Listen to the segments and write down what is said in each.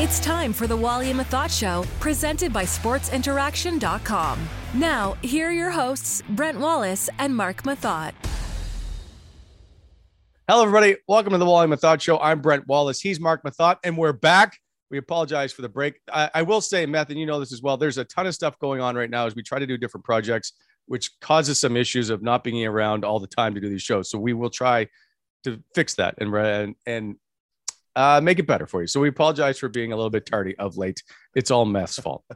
It's time for the Wally and Methot Show, presented by SportsInteraction.com. Now, here are your hosts, Brent Wallace and Mark Methot. Hello, everybody. Welcome to the Wally Methot Show. I'm Brent Wallace. He's Mark Methot, and we're back. We apologize for the break. I, I will say, Meth, and you know this as well, there's a ton of stuff going on right now as we try to do different projects, which causes some issues of not being around all the time to do these shows. So we will try to fix that and and, and uh, make it better for you. So we apologize for being a little bit tardy of late. It's all Meth's fault.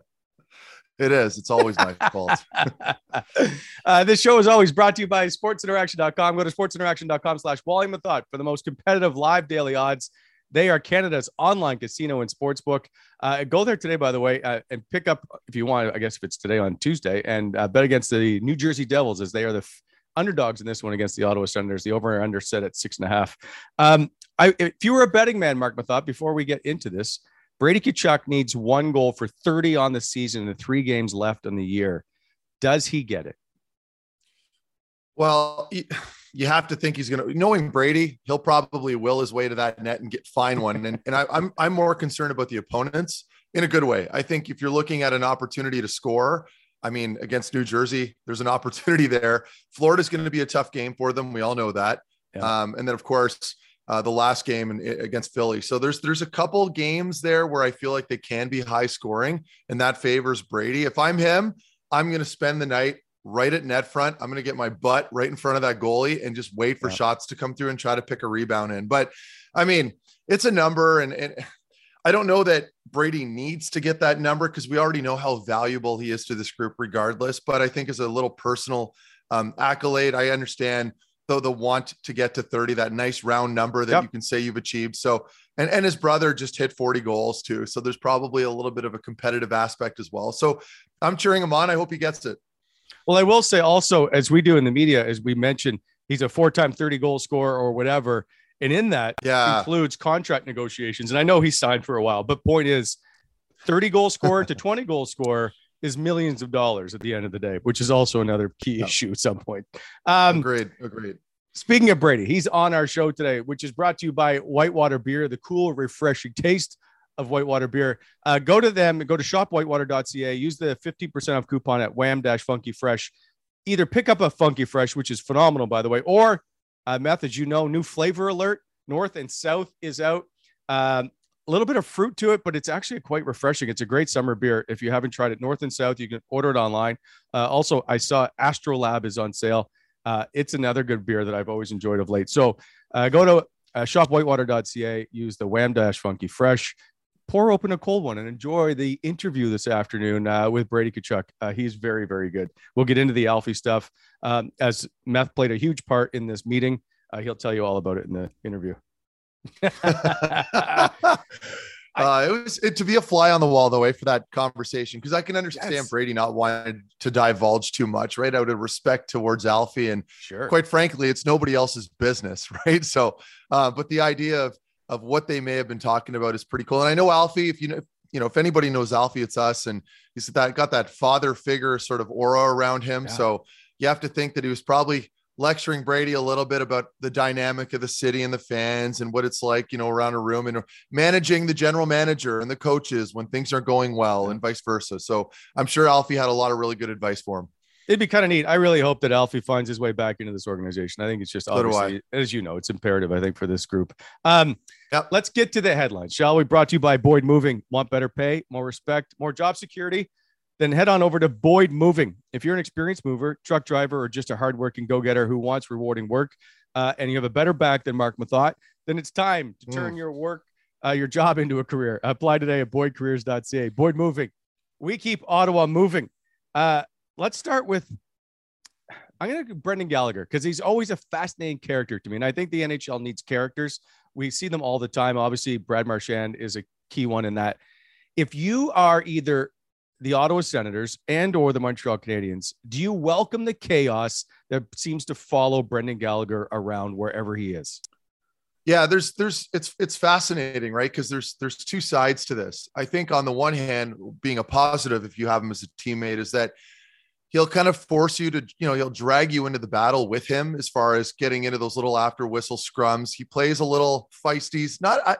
It is. It's always my fault. uh, this show is always brought to you by sportsinteraction.com. Go to sportsinteraction.com slash Wally Methot for the most competitive live daily odds. They are Canada's online casino and sportsbook. Uh, go there today, by the way, uh, and pick up if you want. I guess if it's today on Tuesday, and uh, bet against the New Jersey Devils as they are the f- underdogs in this one against the Ottawa Senators. The over and under set at six and a half. Um, I, if you were a betting man, Mark Methot, before we get into this, Brady Tkachuk needs one goal for 30 on the season and three games left in the year. Does he get it? Well, you have to think he's going to. Knowing Brady, he'll probably will his way to that net and get fine one. And and I, I'm I'm more concerned about the opponents in a good way. I think if you're looking at an opportunity to score, I mean, against New Jersey, there's an opportunity there. Florida's going to be a tough game for them. We all know that. Yeah. Um, and then of course uh, the last game in, against Philly. So there's there's a couple games there where I feel like they can be high scoring, and that favors Brady. If I'm him, I'm going to spend the night right at net front. I'm going to get my butt right in front of that goalie and just wait for yeah. shots to come through and try to pick a rebound in. But I mean, it's a number, and, and I don't know that Brady needs to get that number because we already know how valuable he is to this group, regardless. But I think as a little personal um, accolade, I understand though the want to get to 30, that nice round number that yep. you can say you've achieved. So, and, and his brother just hit 40 goals too. So there's probably a little bit of a competitive aspect as well. So I'm cheering him on. I hope he gets it. Well, I will say also, as we do in the media, as we mentioned, he's a four time 30 goal scorer or whatever. And in that yeah. includes contract negotiations. And I know he's signed for a while, but point is 30 goal scorer to 20 goal scorer is millions of dollars at the end of the day, which is also another key yeah. issue at some point. Um, agreed. Agreed. Speaking of Brady, he's on our show today, which is brought to you by Whitewater Beer, the cool, refreshing taste of Whitewater Beer. Uh, go to them, go to shopwhitewater.ca, use the 50% off coupon at wham funky fresh. Either pick up a funky fresh, which is phenomenal, by the way, or Uh, meth, as you know, new flavor alert. North and South is out. Um, a little bit of fruit to it, but it's actually quite refreshing. It's a great summer beer. If you haven't tried it, North and South, you can order it online. Uh, also, I saw Astrolab is on sale. Uh, it's another good beer that I've always enjoyed of late. So uh, go to uh, shopwhitewater.ca, use the Wham Dash Funky Fresh, pour open a cold one, and enjoy the interview this afternoon uh, with Brady Tkachuk. Uh, he's very, very good. We'll get into the Alfie stuff um, as Meth played a huge part in this meeting. Uh, he'll tell you all about it in the interview. uh, it was it, to be a fly on the wall the way for that conversation because I can understand Yes. Brady not wanting to divulge too much, right? Out of respect towards Alfie, and Sure. quite frankly, it's nobody else's business, right? So, uh, but the idea of of what they may have been talking about is pretty cool. And I know Alfie, if you know, you know, if anybody knows Alfie, it's us, and he's that got that father figure sort of aura around him. Yeah. So you have to think that he was probably lecturing Brady a little bit about the dynamic of the city and the fans and what it's like, you know, around a room and managing the general manager and the coaches when things aren't going well and vice versa. So I'm sure Alfie had a lot of really good advice for him. It'd be kind of neat. I really hope that Alfie finds his way back into this organization. I think it's just So obviously, as you know, it's imperative, I think, for this group. Um, Yep. Let's get to the headlines, shall we? Brought to you by Boyd Moving. Want better pay, more respect, more job security? Then head on over to Boyd Moving. If you're an experienced mover, truck driver, or just a hardworking go getter who wants rewarding work uh, and you have a better back than Mark Methot, then it's time to turn your work, uh, your job into a career. Apply today at boydcareers.ca. Boyd Moving. We keep Ottawa moving. Uh, let's start with I'm going to Brendan Gallagher because he's always a fascinating character to me. And I think the NHL needs characters. We see them all the time. Obviously, Brad Marchand is a key one in that. If you are either the Ottawa Senators and or the Montreal Canadiens, do you welcome the chaos that seems to follow Brendan Gallagher around wherever he is? Yeah, there's there's it's it's fascinating, right? Because there's there's two sides to this. I think on the one hand, being a positive, if you have him as a teammate, is that he'll kind of force you to, you know, he'll drag you into the battle with him as far as getting into those little after whistle scrums. He plays a little feisty. He's not I,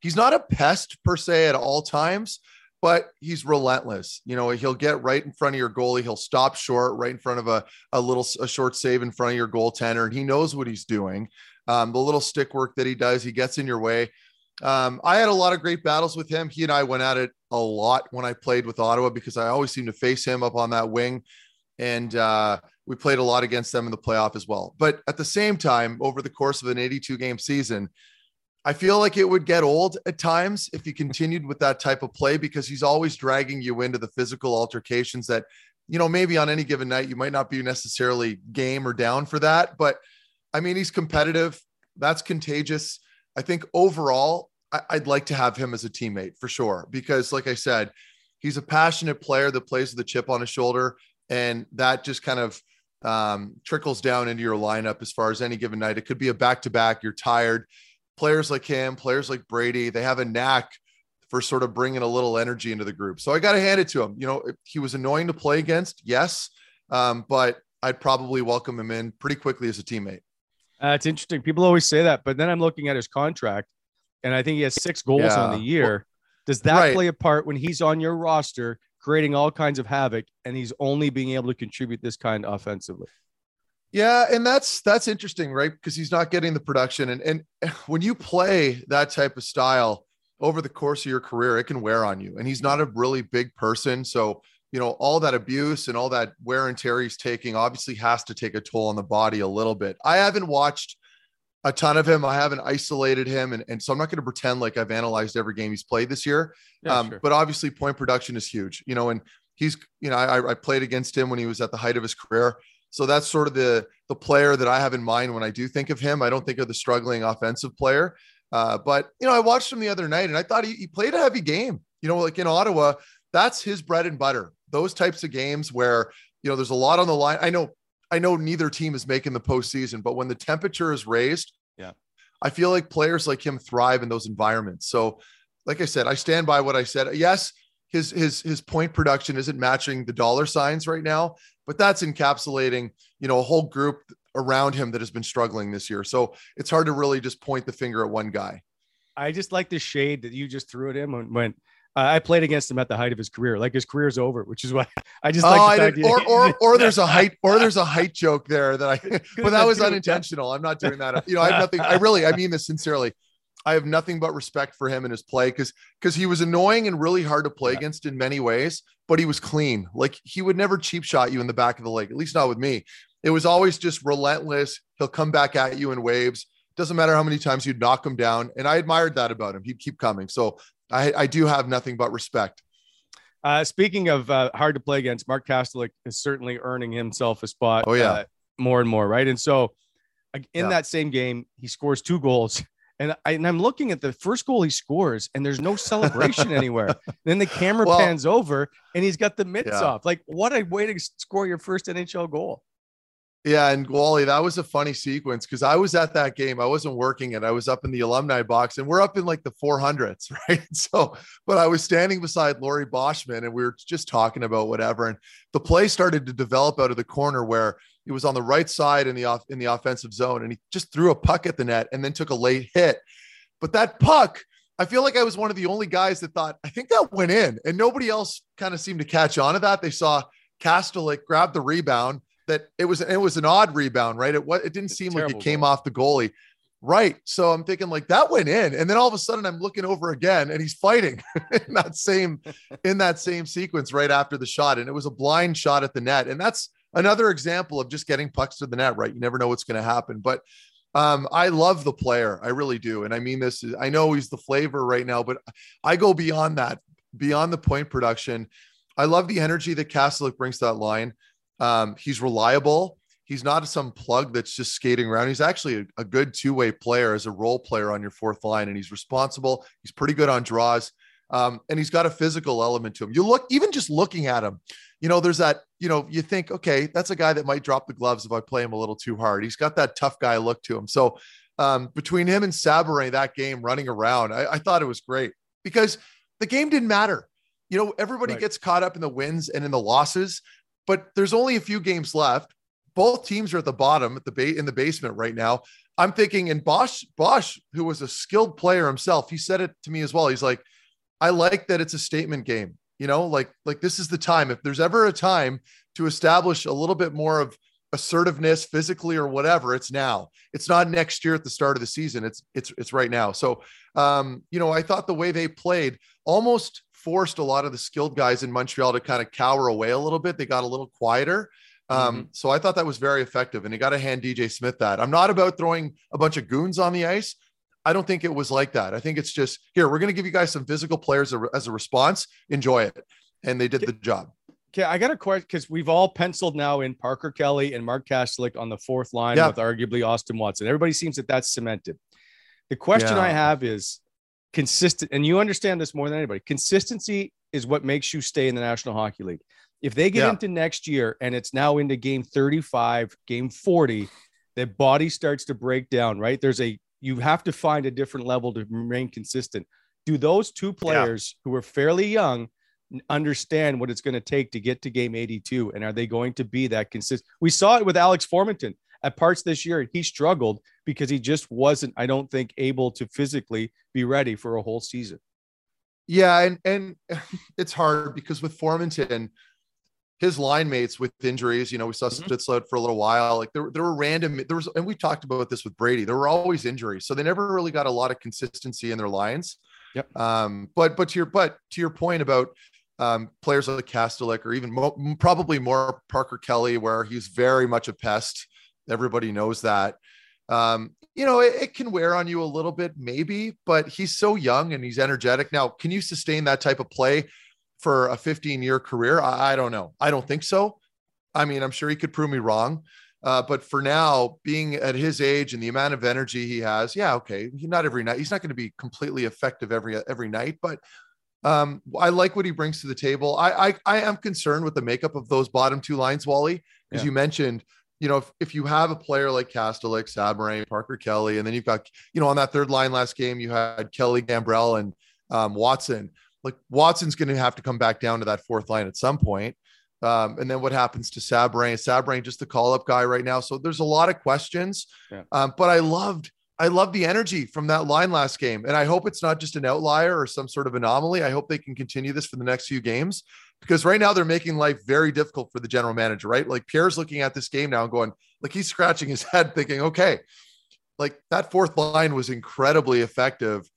he's not a pest per se at all times, but he's relentless. You know, he'll get right in front of your goalie. He'll stop short right in front of a, a little a short save in front of your goaltender, and he knows what he's doing. Um, the little stick work that he does, he gets in your way. Um, I had a lot of great battles with him. He and I went at it a lot when I played with Ottawa because I always seemed to face him up on that wing. And uh, we played a lot against them in the playoff as well. But at the same time, over the course of an 82 game season, I feel like it would get old at times if he continued with that type of play because he's always dragging you into the physical altercations that, you know, maybe on any given night you might not be necessarily game or down for that. But I mean, he's competitive. That's contagious. I think overall, I'd like to have him as a teammate for sure because, like I said, he's a passionate player that plays with a chip on his shoulder, and that just kind of um, trickles down into your lineup as far as any given night. It could be a back to back. You're tired. Players like him, players like Brady, they have a knack for sort of bringing a little energy into the group. So I got to hand it to him. You know, he was annoying to play against, yes, um, but I'd probably welcome him in pretty quickly as a teammate. Uh, it's interesting. People always say that, but then I'm looking at his contract, and I think he has six goals on the year. Does that Right. play a part when he's on your roster, creating all kinds of havoc, and he's only being able to contribute this kind offensively? Yeah, and that's that's interesting, right? Because he's not getting the production, and and when you play that type of style over the course of your career, it can wear on you. And he's not a really big person, so you know all that abuse and all that wear and tear he's taking obviously has to take a toll on the body a little bit. I haven't watched a ton of him. I haven't isolated him, and, and so I'm not going to pretend like I've analyzed every game he's played this year. Yeah, um, sure. But obviously, point production is huge, you know, and he's, you know, I, I played against him when he was at the height of his career. So that's sort of the the player that I have in mind when I do think of him. I don't think of the struggling offensive player. Uh, but you know, I watched him the other night and I thought he, he played a heavy game. You know, like in Ottawa, that's his bread and butter. Those types of games where you know there's a lot on the line. I know, I know neither team is making the postseason, but when the temperature is raised, Yeah. I feel like players like him thrive in those environments. So, like I said, I stand by what I said. Yes, his his his point production isn't matching the dollar signs right now, but that's encapsulating, you know, a whole group around him that has been struggling this year. So it's hard to really just point the finger at one guy. I just like the shade that you just threw at him when, when I played against him at the height of his career. Like his career's over, which is why I just oh, like I did, or or or there's a height or there's a height joke there that I but that was unintentional. I'm not doing that. You know, I have nothing. I really, I mean this sincerely. I have nothing but respect for him and his play because because he was annoying and really hard to play yeah. against in many ways, but he was clean. Like he would never cheap shot you in the back of the leg, at least not with me. It was always just relentless. He'll come back at you in waves. Doesn't matter how many times you'd knock him down. And I admired that about him. He'd keep coming. So I, I do have nothing but respect. Uh, speaking of uh, hard to play against, Mark Kastelic is certainly earning himself a spot. Oh yeah, uh, more and more, right? And so, in yeah. that same game, he scores two goals, and, I, and I'm looking at the first goal he scores, and there's no celebration anywhere. Then the camera well, pans over, and he's got the mitts yeah. off. Like, what a way to score your first NHL goal! Yeah, and Wally, that was a funny sequence because I was at that game. I wasn't working it. I was up in the alumni box, and we're up in like the 400s, right? So, but I was standing beside Laurie Boschman, and we were just talking about whatever. And the play started to develop out of the corner where he was on the right side in the off in the offensive zone, and he just threw a puck at the net and then took a late hit. But that puck, I feel like I was one of the only guys that thought I think that went in, and nobody else kind of seemed to catch on to that. They saw Kastelic grab the rebound that it was it was an odd rebound, right? It what it didn't seem like it came goal. off the goalie. Right. So I'm thinking like that went in. And then all of a sudden I'm looking over again and he's fighting in that same in that same sequence right after the shot. And it was a blind shot at the net. And that's another example of just getting pucks to the net, right? You never know what's going to happen. But um, I love the player. I really do. And I mean this is I know he's the flavor right now, but I go beyond that, beyond the point production. I love the energy that Kastelic brings to that line. Um, he's reliable. He's not some plug that's just skating around. He's actually a, a good two way player as a role player on your fourth line, and he's responsible. He's pretty good on draws. Um, and he's got a physical element to him. You look, even just looking at him, you know, there's that, you know, you think, okay, that's a guy that might drop the gloves if I play him a little too hard. He's got that tough guy look to him. So um, between him and Sabourin, that game running around, I, I, thought it was great because the game didn't matter. You know, everybody right. gets caught up in the wins and in the losses but there's only a few games left. Both teams are at the bottom at the ba- in the basement right now. I'm thinking, and Bosch, Bosch, who was a skilled player himself, he said it to me as well. He's like, I like that it's a statement game. You know, like like this is the time. If there's ever a time to establish a little bit more of assertiveness physically or whatever, it's now. It's not next year at the start of the season. It's it's it's right now. So um, you know, I thought the way they played almost forced a lot of the skilled guys in Montreal to kind of cower away a little bit. They got a little quieter. Um, mm-hmm. So I thought that was very effective. And you got to hand DJ Smith that. I'm not about throwing a bunch of goons on the ice. I don't think it was like that. I think it's just here, we're going to give you guys some physical players as a response. Enjoy it. And they did the job. Okay, I got a question because we've all penciled now in Parker Kelly and Mark Kastelic on the fourth line yeah. with arguably Austin Watson. Everybody seems that that's cemented. The question yeah. I have is consistent, and you understand this more than anybody. Consistency is what makes you stay in the National Hockey League. If they get yeah. into next year and it's now into game 35, game 40, the body starts to break down, right? There's a you have to find a different level to remain consistent. Do those two players yeah. who are fairly young understand what it's going to take to get to game 82? And are they going to be that consistent? We saw it with Alex Formenton at parts this year, he struggled because he just wasn't, I don't think, able to physically be ready for a whole season. Yeah, and and it's hard because with Formenton, his line mates with injuries, you know, we saw mm-hmm. Stützle for a little while. Like there, there were random, there was, and we talked about this with Brady. There were always injuries, so they never really got a lot of consistency in their lines. Yep. Um, but but to your but to your point about um, players like Kastelic or even mo- probably more Parker Kelly, where he's very much a pest. Everybody knows that. Um, you know, it, it, can wear on you a little bit, maybe, but he's so young and he's energetic. Now, can you sustain that type of play for a 15 year career? I, I, don't know. I don't think so. I mean, I'm sure he could prove me wrong. Uh, but for now, being at his age and the amount of energy he has, yeah, okay. He, not every night. He's not going to be completely effective every every night, but um, I like what he brings to the table. I, I I am concerned with the makeup of those bottom two lines, Wally, as yeah. you mentioned you know, if, if you have a player like Kastelic, Sabourin, Parker Kelly, and then you've got, you know, on that third line last game, you had Kelly Gambrell and um, Watson. Like Watson's going to have to come back down to that fourth line at some point. Um, and then what happens to Sabourin? Sabourin just the call up guy right now. So there's a lot of questions. Yeah. Um, but I loved I love the energy from that line last game. And I hope it's not just an outlier or some sort of anomaly. I hope they can continue this for the next few games because right now they're making life very difficult for the general manager, right? Like Pierre's looking at this game now and going, like he's scratching his head thinking, okay, like that fourth line was incredibly effective.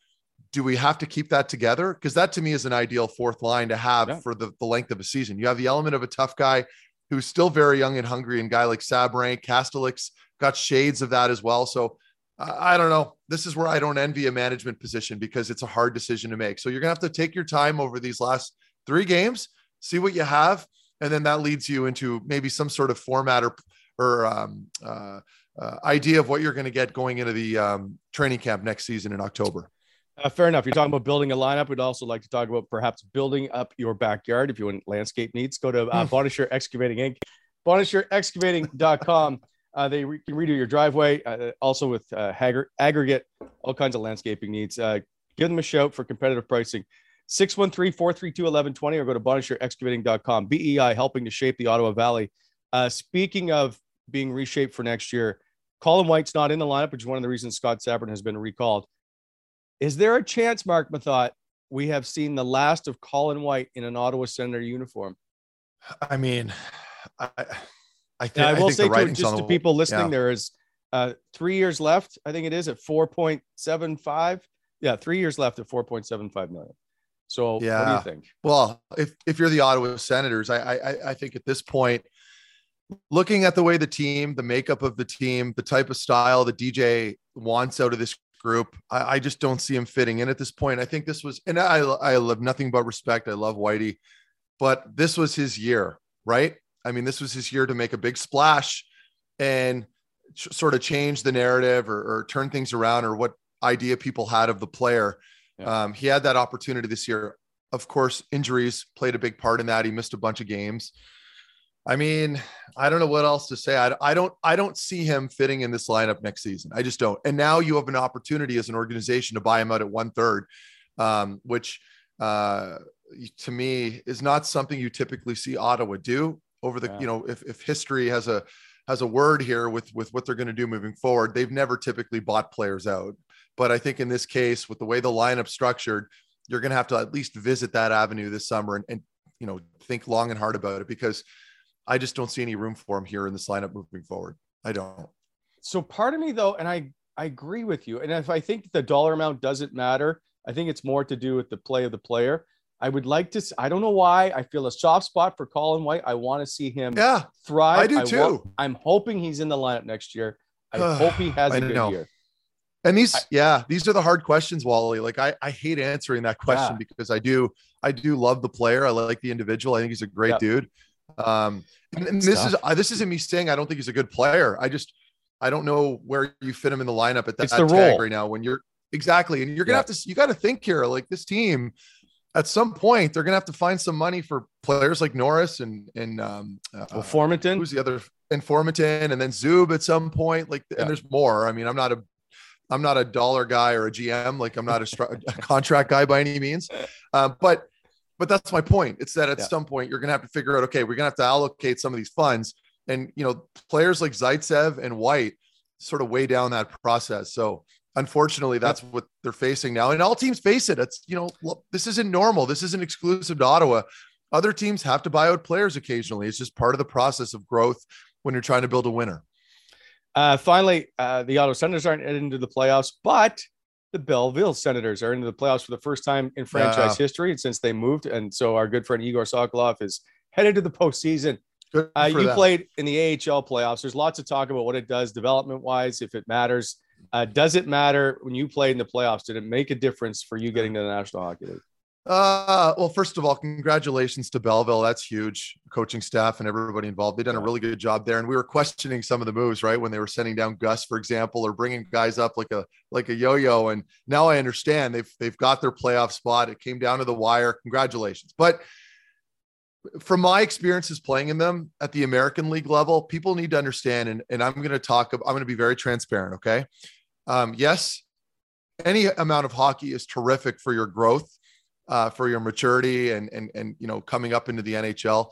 Do we have to keep that together? Because that to me is an ideal fourth line to have yeah. for the, the length of a season. You have the element of a tough guy who's still very young and hungry, and guy like Sabourin, Kastelic got shades of that as well. So I don't know. This is where I don't envy a management position because it's a hard decision to make. So you're gonna have to take your time over these last three games, see what you have, and then that leads you into maybe some sort of format or or um, uh, uh, idea of what you're going to get going into the um, training camp next season in October. Uh, fair enough. You're talking about building a lineup. We'd also like to talk about perhaps building up your backyard if you want landscape needs. Go to uh, hmm. Bonnechere Excavating Inc. BonnechereExcavating.com. Uh, they re- can redo your driveway, uh, also with uh, aggregate, all kinds of landscaping needs. Uh, give them a shout for competitive pricing. 613-432-1120 or go to BonnechereExcavating.com. BEI helping to shape the Ottawa Valley. Uh, speaking of being reshaped for next year, Colin White's not in the lineup, which is one of the reasons Scott Sabourin has been recalled. Is there a chance, Mark Methot, we have seen the last of Colin White in an Ottawa Senator uniform? I mean, I, I, th- I will I say to, just to people listening, yeah. there is uh, three years left. I think it is at 4.75. Yeah, three years left at 4.75 million. So yeah. what do you think? Well, if, if you're the Ottawa Senators, I, I, I think at this point – looking at the way the team, the makeup of the team, the type of style that DJ wants out of this group, I, I, just don't see him fitting in at this point. I think this was, and I, I love nothing but respect. I love Whitey, but this was his year, right? I mean, this was his year to make a big splash and ch- sort of change the narrative or, or, turn things around or what idea people had of the player. Yeah. Um, he had that opportunity this year. Of course, injuries played a big part in that. He missed a bunch of games. I mean, I don't know what else to say. I, I don't I don't see him fitting in this lineup next season. I just don't. And now you have an opportunity as an organization to buy him out at one third, um, which uh, to me is not something you typically see Ottawa do over the. Yeah. You know, if if history has a has a word here with with what they're going to do moving forward, they've never typically bought players out. But I think in this case, with the way the lineup structured, you're going to have to at least visit that avenue this summer and, and you know think long and hard about it because I just don't see any room for him here in this lineup moving forward. I don't. So part of me though, and I I agree with you. And if I think the dollar amount doesn't matter, I think it's more to do with the play of the player. I would like to. I don't know why. I feel a soft spot for Colin White. I want to see him yeah, thrive. I do too. I want, I'm hoping he's in the lineup next year. I hope he has a good know. year. And these, I, yeah, these are the hard questions, Wally. Like I, I hate answering that question yeah. because I do, I do love the player. I like the individual. I think he's a great yeah. dude. Um, and, and this is uh, this isn't me saying I don't think he's a good player. I just I don't know where you fit him in the lineup at that, that tag right now when you're exactly and you're gonna yeah. have to you got to think here like this team at some point they're gonna have to find some money for players like Norris and and um uh, well, Formenton. Who's the other and Formenton and then Zub at some point like yeah. and there's more. I mean I'm not a I'm not a dollar guy or a GM like I'm not a, a contract guy by any means, uh, but but that's my point. It's that at yeah. some point you're going to have to figure out, okay, we're going to have to allocate some of these funds, and you know, players like Zaitsev and White sort of weigh down that process. So unfortunately, that's what they're facing now, and all teams face it. It's you know, look, this isn't normal. This isn't exclusive to Ottawa. Other teams have to buy out players occasionally. It's just part of the process of growth when you're trying to build a winner. Uh, finally, uh, the Ottawa Senators aren't into the playoffs, but the Belleville Senators are into the playoffs for the first time in franchise yeah. history and since they moved. And so our good friend Igor Sokolov is headed to the postseason. Uh, you played in the AHL playoffs. There's lots of talk about what it does development wise, if it matters. Uh, does it matter when you played in the playoffs? Did it make a difference for you getting to the National Hockey League? Uh, well, first of all, congratulations to Belleville. That's huge. Coaching staff and everybody involved. They've done a really good job there. And we were questioning some of the moves, right? When they were sending down Gus, for example, or bringing guys up like a like a yo-yo. And now I understand they've they've got their playoff spot. It came down to the wire. Congratulations. But from my experiences playing in them at the American League level, people need to understand, and, and I'm going to talk, I'm going to be very transparent. Okay. Um, yes, any amount of hockey is terrific for your growth uh, for your maturity and and and you know coming up into the NHL.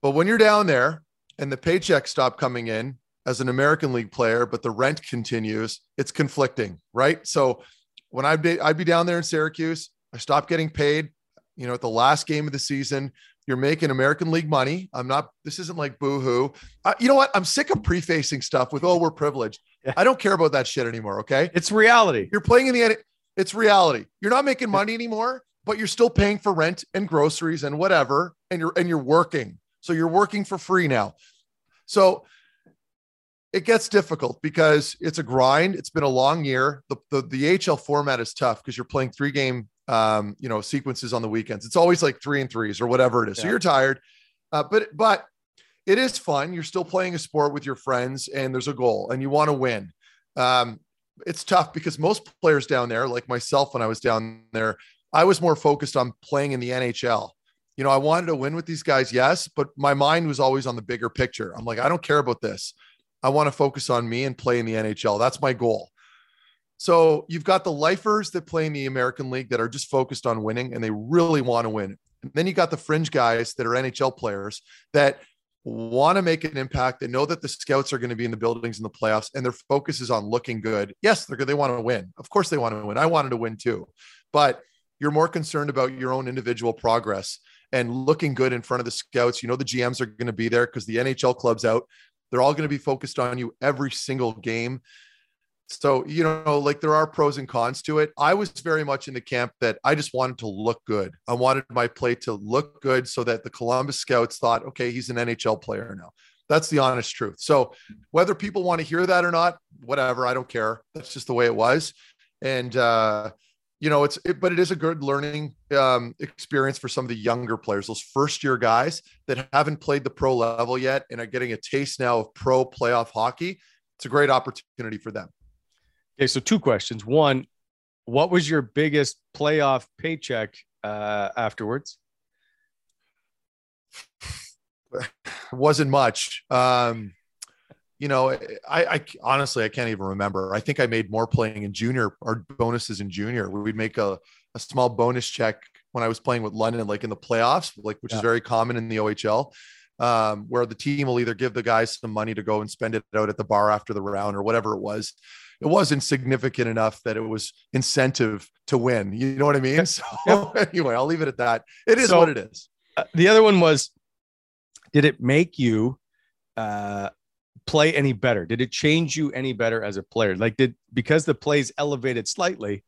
But when you're down there and the paychecks stop coming in as an American League player, but the rent continues. It's conflicting, right? So when I'd be I'd be down there in Syracuse, I stopped getting paid. You know, at the last game of the season, you're making American League money. I'm not. This isn't like boohoo. Uh, you know what? I'm sick of prefacing stuff with "Oh, we're privileged." Yeah. I don't care about that shit anymore. Okay, it's reality. You're playing in the. It's reality. You're not making money anymore, but you're still paying for rent and groceries and whatever, and you're and you're working. So you're working for free now. So it gets difficult because it's a grind. It's been a long year. The the, the HL format is tough because you're playing three game um, you know, sequences on the weekends. It's always like three and threes or whatever it is. Yeah. So you're tired, uh, but but it is fun. You're still playing a sport with your friends, and there's a goal, and you want to win. Um, it's tough because most players down there, like myself, when I was down there, I was more focused on playing in the NHL. You know, I wanted to win with these guys, yes, but my mind was always on the bigger picture. I'm like, I don't care about this. I want to focus on me and play in the NHL. That's my goal. So you've got the lifers that play in the American League that are just focused on winning and they really want to win. And then you got the fringe guys that are NHL players that want to make an impact. They know that the scouts are going to be in the buildings in the playoffs and their focus is on looking good. Yes, they're good. They want to win. Of course they want to win. I wanted to win too. But you're more concerned about your own individual progress and looking good in front of the scouts. You know the GMs are going to be there because the NHL club's out. They're all going to be focused on you every single game. So, you know, like there are pros and cons to it. I was very much in the camp that I just wanted to look good. I wanted my play to look good so that the Columbus scouts thought, okay, he's an NHL player now. That's the honest truth. So, whether people want to hear that or not, whatever, I don't care. That's just the way it was. And, uh, you know, it's, it, but it is a good learning um, experience for some of the younger players, those first year guys that haven't played the pro level yet and are getting a taste now of pro playoff hockey. It's a great opportunity for them. Okay, so two questions. One, what was your biggest playoff paycheck uh, afterwards? wasn't much. Um, you know, I, I, honestly I can't even remember. I think I made more playing in junior or bonuses in junior. We'd make a, a small bonus check when I was playing with London, like in the playoffs, like which yeah. is very common in the OHL. Um, where the team will either give the guys some money to go and spend it out at the bar after the round or whatever it was it wasn't significant enough that it was incentive to win. You know what I mean? So anyway, I'll leave it at that. It is so, what it is. Uh, the other one was, did it make you uh, play any better? Did it change you any better as a player? Like, did because the plays elevated slightly,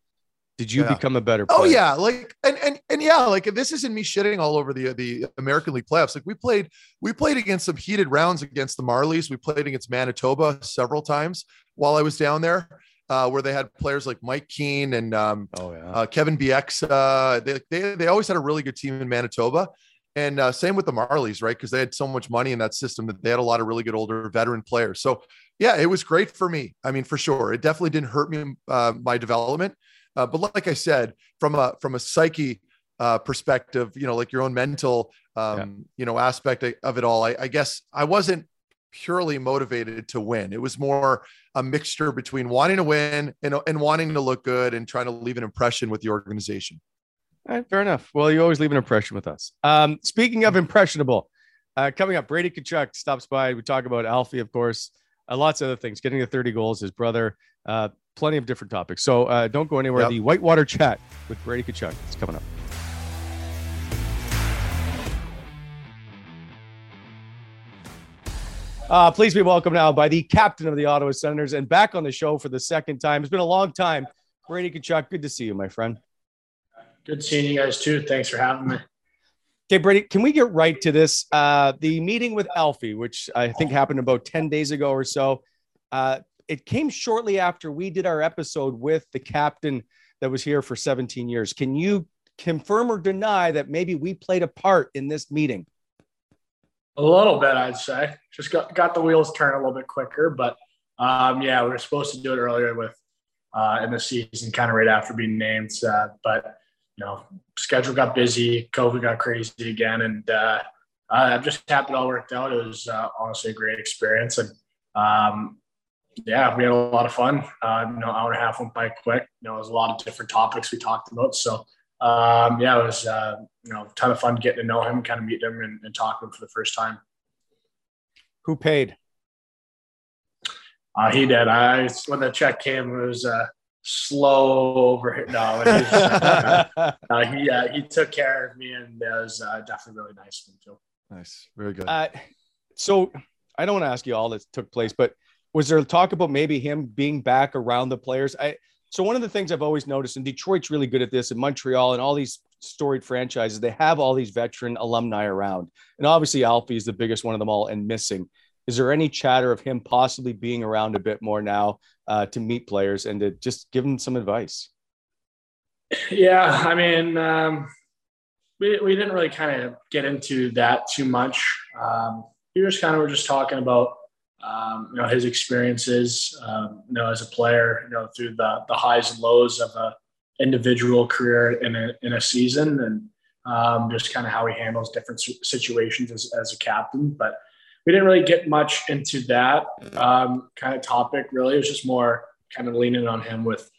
did you yeah. become a better oh, player? Oh yeah, like and and and yeah, like this isn't me shitting all over the the American League playoffs. Like we played we played against some heated rounds against the Marlies. We played against Manitoba several times while I was down there. Uh, where they had players like Mike Keane and um, oh, yeah. uh, Kevin Bieksa. They, they, they always had a really good team in Manitoba. And uh, same with the Marlies, right? Because they had so much money in that system that they had a lot of really good older veteran players. So, yeah, it was great for me. I mean, for sure, it definitely didn't hurt me uh, my development. Uh, but like I said, from a from a psyche uh, perspective, you know, like your own mental, um, yeah. you know, aspect of it all, I, I guess I wasn't purely motivated to win. It was more a mixture between wanting to win and, and wanting to look good and trying to leave an impression with the organization. All right, fair enough. Well, you always leave an impression with us. Um, speaking of impressionable, uh, coming up, Brady Tkachuk stops by. We talk about Alfie, of course, uh, lots of other things, getting to 30 goals, his brother, uh, plenty of different topics. So uh, don't go anywhere. Yep. The Whitewater Chat with Brady Tkachuk is coming up. Uh, please be welcome now by the captain of the Ottawa Senators and back on the show for the second time. It's been a long time. Brady Tkachuk, good to see you, my friend. Good seeing you guys too. Thanks for having me. Okay, Brady, can we get right to this? Uh, the meeting with Alfie, which I think happened about 10 days ago or so, uh, it came shortly after we did our episode with the captain that was here for 17 years. Can you confirm or deny that maybe we played a part in this meeting? A little bit, I'd say. Just got, got the wheels turn a little bit quicker, but um, yeah, we were supposed to do it earlier with uh, in the season, kind of right after being named. Uh, but you know, schedule got busy, COVID got crazy again, and uh, I'm just happy it all worked out. It was uh, honestly a great experience, and um, yeah, we had a lot of fun. Uh, you know, hour and a half went by quick. You know, it was a lot of different topics we talked about. So, um, yeah, it was, uh, you know, a ton of fun getting to know him, kind of meet him and, and talk to him for the first time. Who paid? Uh, he did. I when the check came, it was a slow over. No, it was, uh, he uh, he took care of me, and it was uh, definitely really nice of him too. Nice, very good. Uh, so I don't want to ask you all that took place, but was there talk about maybe him being back around the players? I so one of the things I've always noticed, and Detroit's really good at this, and Montreal and all these storied franchises, they have all these veteran alumni around, and obviously Alfie is the biggest one of them all and missing. Is there any chatter of him possibly being around a bit more now uh, to meet players and to just give them some advice? Yeah, I mean, um, we, we didn't really kind of get into that too much. Um, we just kind of were just talking about um, you know his experiences um, you know as a player you know through the the highs and lows of a individual career in a in a season and um, just kind of how he handles different situations as, as a captain but we didn't really get much into that um, kind of topic really it was just more kind of leaning on him with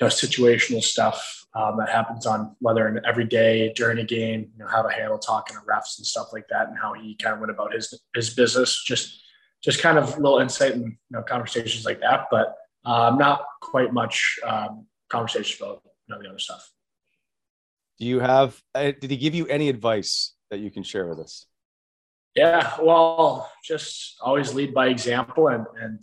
you know, situational stuff um, that happens on whether an every day during a game, you know, how to handle talking to refs and stuff like that, and how he kind of went about his his business. Just just kind of little insight and you know conversations like that, but um, not quite much um, conversation about you know the other stuff. Do you have? Uh, did he give you any advice that you can share with us? Yeah, well, just always lead by example, and and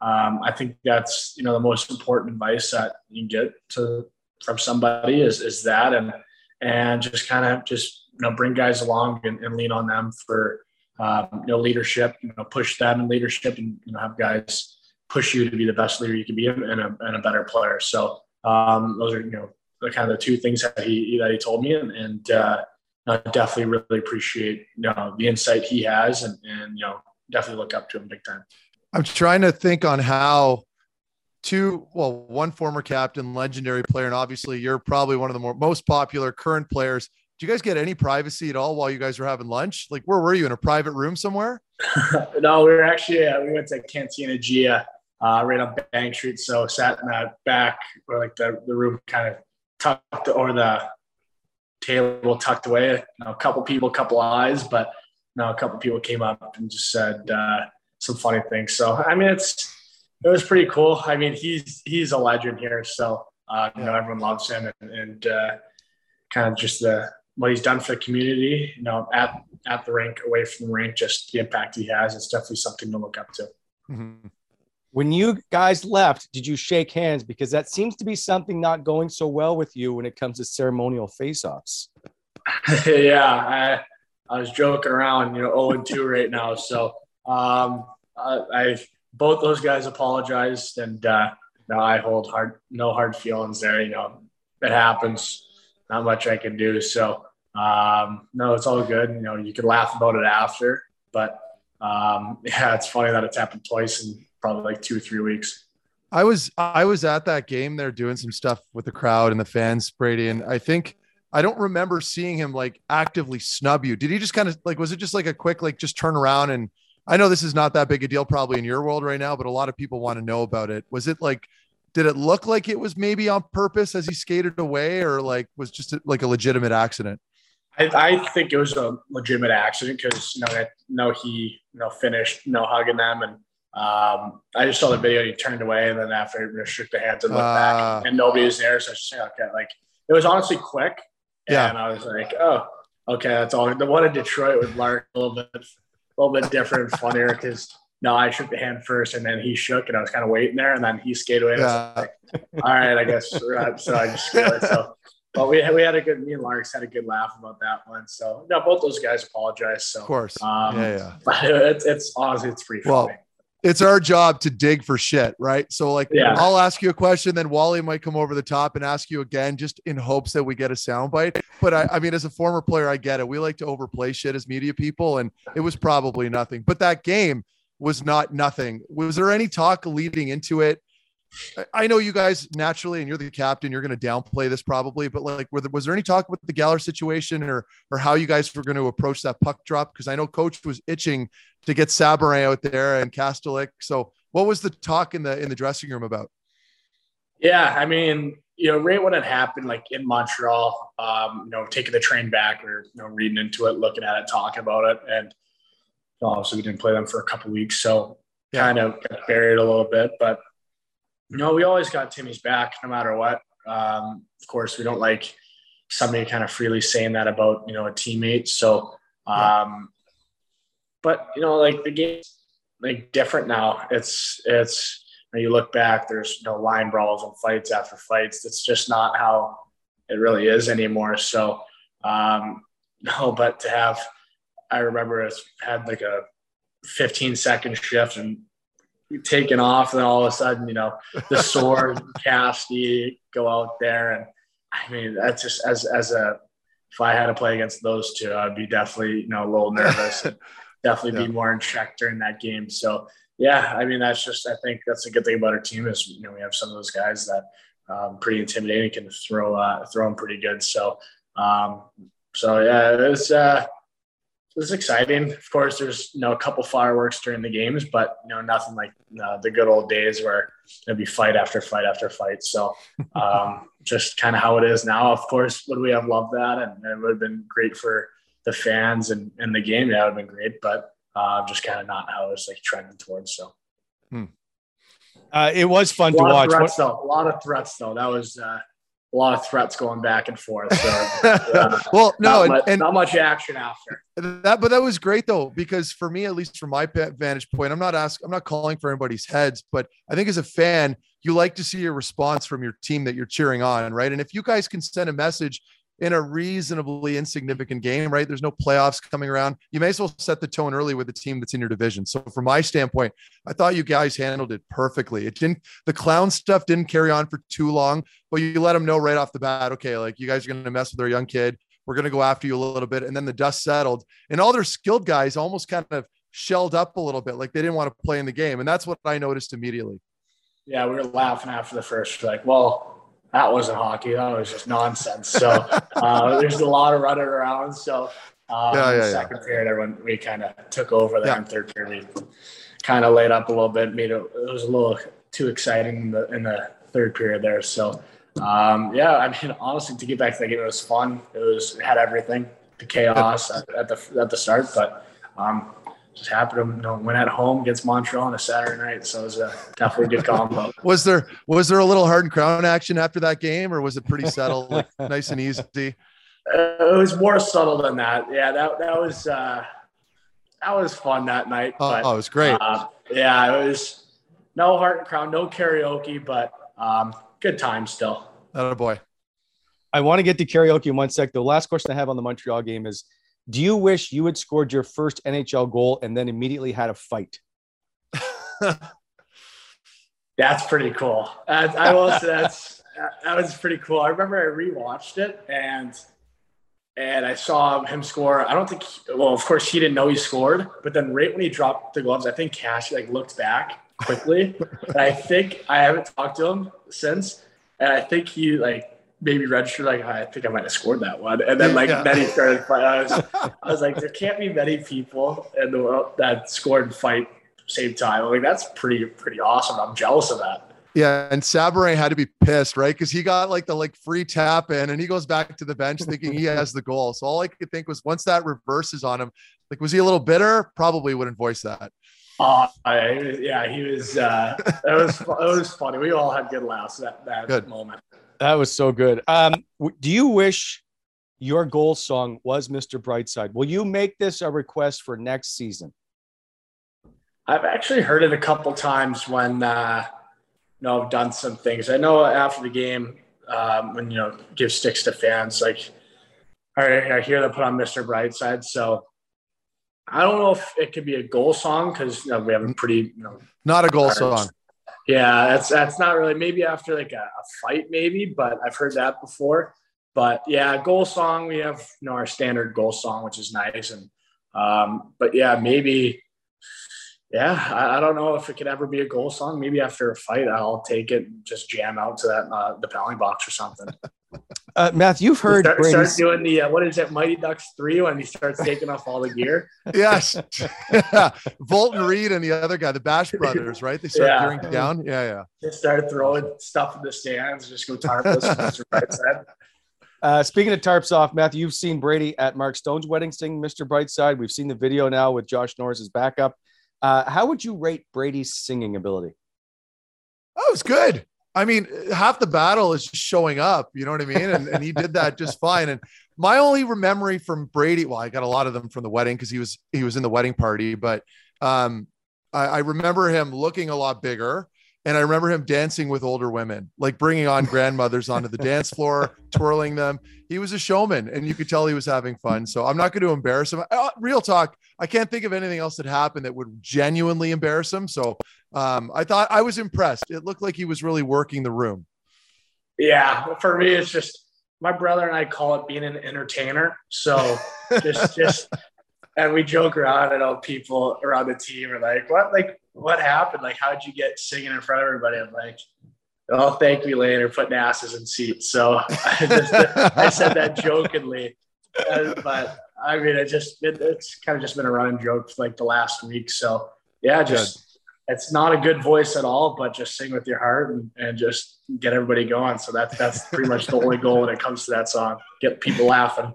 um, I think that's you know the most important advice that you can get to from somebody is is that, and and just kind of just you know bring guys along and, and lean on them for um, you know leadership, you know push them in leadership, and you know have guys push you to be the best leader you can be and a, and a better player. So um, those are you know the kind of the two things that he that he told me, and, and uh, I definitely really appreciate you know the insight he has, and and you know definitely look up to him big time. I'm trying to think on how two, well, one former captain, legendary player, and obviously you're probably one of the more most popular current players. Do you guys get any privacy at all while you guys were having lunch? Like, where were you in a private room somewhere? no, we were actually uh, we went to Cantina Gia uh, right on Bank Street. So sat in that back or like the, the room kind of tucked or the table tucked away. You know, a couple people, a couple eyes, but you know, a couple people came up and just said uh, some funny things. So I mean, it's it was pretty cool. I mean, he's he's a legend here, so uh, you know everyone loves him, and, and uh, kind of just the what he's done for the community. You know, at at the rink, away from the rink, just the impact he has. It's definitely something to look up to. Mm-hmm. When you guys left, did you shake hands? Because that seems to be something not going so well with you when it comes to ceremonial face-offs. yeah, I I was joking around. You know, zero oh and two right now, so um, I, I've both those guys apologized, and uh, now I hold hard, no hard feelings there. You know, it happens. Not much I can do. So um, no, it's all good. You know, you can laugh about it after, but um, yeah, it's funny that it's happened twice in probably like two or three weeks. I was I was at that game there doing some stuff with the crowd and the fans, Brady, and I think I don't remember seeing him like actively snub you. Did he just kind of like was it just like a quick like just turn around and I know this is not that big a deal probably in your world right now, but a lot of people want to know about it. Was it like, did it look like it was maybe on purpose as he skated away, or like was just a, like a legitimate accident? I, I, think it was a legitimate accident because you know that no he you know finished know hugging them and um, I just saw the video he turned away and then after he shook the hands and looked uh, back ah. and nobody was there so I just okay like it was honestly quick yeah and I was like oh okay that's all the one in Detroit with Lark a little bit a little bit different and funnier because no, I shook the hand first and then he shook and I was kind of waiting there and then he skated away. Yeah. Like, all right, I guess. So I just skated. So, but we, we had a good, me and Larks had a good laugh about that one. So, no, both those guys apologize. So, of course. Um, yeah, yeah. But it's, it's honestly, it's pretty well, funny it's our job to dig for shit, right? So like yeah. I'll ask you a question, then Wally might come over the top and ask you again, just in hopes that we get a soundbite. But I, I mean, as a former player, I get it. We like to overplay shit as media people, and it was probably nothing. But that game was not nothing. Was there any talk leading into it? I know you guys naturally, and you're the captain. You're going to downplay this probably, but like, was there any talk about the Galler situation, or or how you guys were going to approach that puck drop? Because I know Coach was itching to get Sabourin out there and Kastelic. So, what was the talk in the in the dressing room about? Yeah, I mean, you know, right when it happened, like in Montreal, um, you know, taking the train back, or you know, reading into it, looking at it, talking about it, and obviously we didn't play them for a couple weeks, so yeah. kind of buried a little bit. But you know, we always got Timmy's back no matter what. Um, of course, we don't like somebody kind of freely saying that about you know a teammate. So, um, but you know, like the game's like different now. It's it's when you look back, there's no line brawls and fights after fights. It's just not how it really is anymore. So, um, no, but to have, I remember it's had like a 15 second shift and taken off, and then all of a sudden, you know, the sword, Casty go out there, and I mean, that's just as as a if I had to play against those two, I'd be definitely you know a little nervous, definitely yeah. be more in check during that game. So yeah, I mean, that's just I think that's a good thing about our team is you know we have some of those guys that um, pretty intimidating can throw uh, throw them pretty good. So um, so yeah, it was uh, it was exciting. Of course, there's you know a couple fireworks during the games, but you know nothing like uh, the good old days where it'd be fight after fight after fight. So um, just kind of how it is now. Of course, would we have loved that, and, and it would have been great for the fans and, and the game. Yeah, it would have been great, but uh, just kind of not how it was like trending towards. So. Hmm. Uh, it was fun to watch. Threats, though. A lot of threats, though. That was uh, a lot of threats going back and forth. So, uh, well, no, not much, and, not much action after that, but that was great though, because for me, at least from my vantage point, I'm not asking, I'm not calling for anybody's heads, but I think as a fan, you like to see a response from your team that you're cheering on, right? And if you guys can send a message in a reasonably insignificant game, right? There's no playoffs coming around. You may as well set the tone early with the team that's in your division. So, from my standpoint, I thought you guys handled it perfectly. It didn't, the clown stuff didn't carry on for too long, but you let them know right off the bat, okay, like you guys are going to mess with our young kid. We're going to go after you a little bit. And then the dust settled, and all their skilled guys almost kind of shelled up a little bit, like they didn't want to play in the game. And that's what I noticed immediately. Yeah, we were laughing after the first, like, well, that wasn't hockey. That was just nonsense. So uh, there's a lot of running around. So um, yeah, yeah, second yeah. period, everyone we kind of took over there. In third period, we kind of laid up a little bit. Made it, it was a little too exciting in the, in the third period there. So um, yeah, I mean, honestly, to get back to the game, it was fun. It was it had everything, the chaos at, at the at the start, but um, just happened to you know, win at home against Montreal on a Saturday night. So it was a definitely a good combo. was there was there a little heart and crown action after that game, or was it pretty settled, like nice and easy? Uh, it was more subtle than that. Yeah, that that was uh, that was fun that night. Oh, but, oh it was great. Uh, yeah, it was no heart and crown, no karaoke, but um, good time still. Oh boy. I want to get to karaoke in one sec. The last question I have on the Montreal game is do you wish you had scored your first NHL goal and then immediately had a fight? that's pretty cool. I, I will say that's that was pretty cool. I remember I rewatched it and and I saw him score. I don't think. He, well, of course, he didn't know he scored, but then right when he dropped the gloves, I think Cash like looked back quickly. and I think I haven't talked to him since, and I think he like maybe registered like I think I might have scored that one, and then like yeah. many started. I was, I was like, there can't be many people in the world that scored and fight same time. Like that's pretty pretty awesome. I'm jealous of that. Yeah, and Sabourin had to be pissed, right? Because he got like the like free tap in, and he goes back to the bench thinking he has the goal. So all I could think was once that reverses on him, like was he a little bitter? Probably wouldn't voice that. Oh, I, yeah, he was. Uh, it was it was funny. We all had good laughs that that good. moment. That was so good. Um, do you wish your goal song was Mr. Brightside? Will you make this a request for next season? I've actually heard it a couple times when uh, you know I've done some things. I know after the game um, when you know give sticks to fans, like I, I hear them put on Mr. Brightside. So I don't know if it could be a goal song because you know, we have a pretty you know not a goal song. Yeah, that's that's not really maybe after like a, a, fight, maybe, but I've heard that before. But yeah, goal song, we have you know our standard goal song, which is nice. And um, but yeah, maybe yeah, I, I, don't know if it could ever be a goal song. Maybe after a fight, I'll take it and just jam out to that uh, the penalty box or something. Uh, Matt, you've heard start, start doing the uh, what is it, Mighty Ducks three when he starts taking off all the gear. Yes, yeah. Fulton Reed and the other guy, the Bash brothers, right? They start yeah. gearing down. Yeah, yeah. They started throwing stuff in the stands, just go tarpless. right side. Uh, speaking of tarps off, Matthew, you've seen Brady at Mark Stone's wedding sing Mr. Brightside. We've seen the video now with Josh Norris's backup. Uh, how would you rate Brady's singing ability? Oh, it was good. I mean, half the battle is just showing up. You know what I mean? And, and he did that just fine. And my only memory from Brady, well, I got a lot of them from the wedding because he was he was in the wedding party, but um, I, I remember him looking a lot bigger. And I remember him dancing with older women, like bringing on grandmothers onto the dance floor, twirling them. He was a showman, and you could tell he was having fun. So I'm not going to embarrass him. Uh, real talk, I can't think of anything else that happened that would genuinely embarrass him. So um, I thought I was impressed. It looked like he was really working the room. Yeah, for me, it's just my brother and I call it being an entertainer. So just, just, and we joke around. and all people around the team are like, "What? Like, what happened? Like, how'd you get singing in front of everybody?" I'm like, "Oh, thank me later, putting asses in seats." So I, just, I said that jokingly, uh, but I mean, it just it, it's kind of just been a running joke for like the last week. So yeah, just. Good. It's not a good voice at all, but just sing with your heart and, and just get everybody going. So that's that's pretty much the only goal when it comes to that song. Get people laughing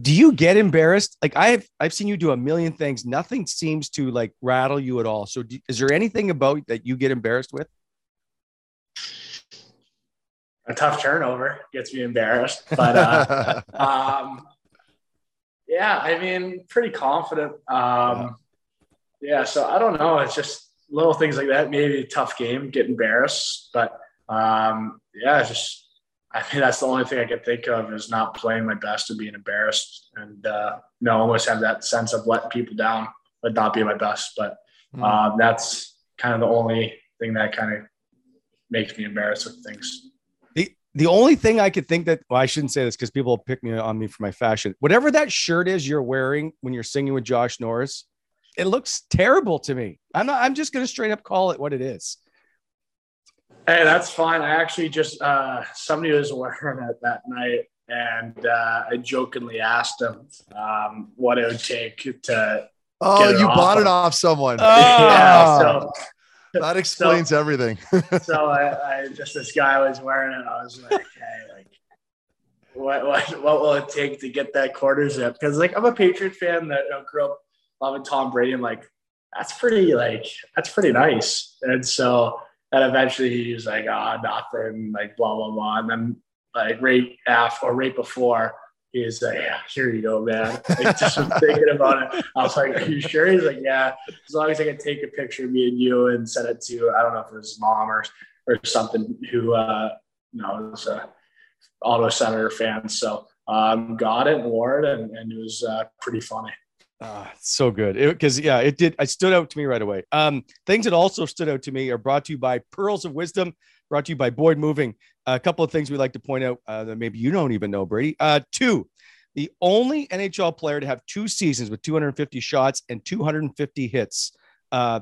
do you get embarrassed? Like I've I've seen you do a million things. Nothing seems to like rattle you at all. So do, is there anything about that you get embarrassed with? A tough turnover gets me embarrassed, but uh, um, yeah, I mean, pretty confident. Um, yeah, so I don't know. It's just little things like that. Maybe a tough game, get embarrassed, but um, yeah, just I think that's the only thing I could think of is not playing my best and being embarrassed, and uh, you know, almost have that sense of letting people down, but not being my best. But mm. uh, that's kind of the only thing that kind of makes me embarrassed with things. The the only thing I could think that well, I shouldn't say this because people pick me on me for my fashion. Whatever that shirt is you're wearing when you're singing with Josh Norris, it looks terrible to me. I'm not. I'm just going to straight up call it what it is. Hey, that's fine. I actually just uh, somebody was wearing it that night, and uh, I jokingly asked him um, what it would take to. Oh, you bought of. it off someone. Oh. yeah, so that explains so, everything. so I, I, just this guy was wearing it. I was like, hey, like, what, what, what will it take to get that quarter zip? Because like I'm a Patriot fan that you know, grew up loving Tom Brady. I'm like, that's pretty like that's pretty nice, and so and eventually he was like, ah, oh, nothing, like blah blah blah. And then like right after or right before, he was like, yeah, here you go, man. Like, just thinking about it. I was like, Are you sure? He's like, Yeah, as long as I can take a picture of me and you and send it to I don't know if it was mom or or something who uh you know was a Ottawa Senator fan. So um got it and wore it and, and it was uh, pretty funny. Ah, so good. Because yeah, it did. It stood out to me right away. Um, things that also stood out to me are brought to you by Pearls of Wisdom, brought to you by Boyd Moving. A couple of things we like to point out uh, that maybe you don't even know, Brady. Uh, two, the only NHL player to have two seasons with 250 shots and 250 hits. Uh,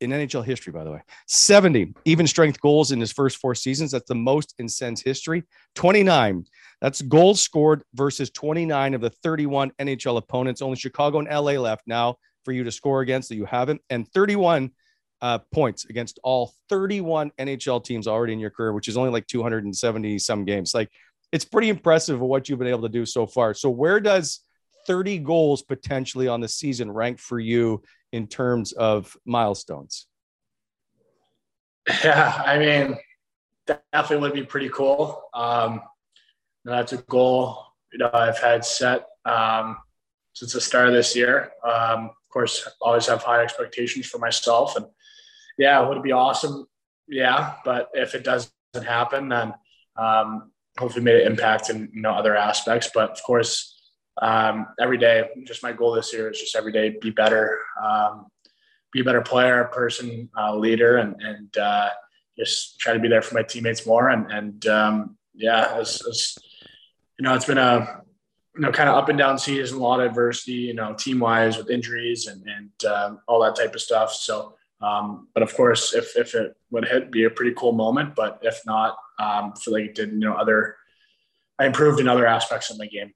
in NHL history, by the way. 70 even strength goals in his first four seasons. That's the most in Sens history. 29. That's goals scored versus 29 of the 31 NHL opponents. Only Chicago and LA left now for you to score against that you haven't. And 31 uh, points against all 31 NHL teams already in your career, which is only like 270 some games. Like it's pretty impressive what you've been able to do so far. So where does 30 goals potentially on the season rank for you in terms of milestones? Yeah, I mean, definitely would be pretty cool. Um, that's a goal you know I've had set um, since the start of this year. Um, of course, always have high expectations for myself, and yeah, would it be awesome? Yeah, but if it doesn't happen, then um, hopefully made an impact in you know other aspects. But of course, um, every day. Just my goal this year is just every day be better, um, be a better player, person, uh, leader, and and uh, just try to be there for my teammates more. And and um, yeah, you know, it's been a you know kind of up and down season, a lot of adversity, you know, team wise with injuries and and um, all that type of stuff. So. Um, but of course, if, if it would hit, be a pretty cool moment. But if not, um, feel like it did, you know, other, I improved in other aspects of my game.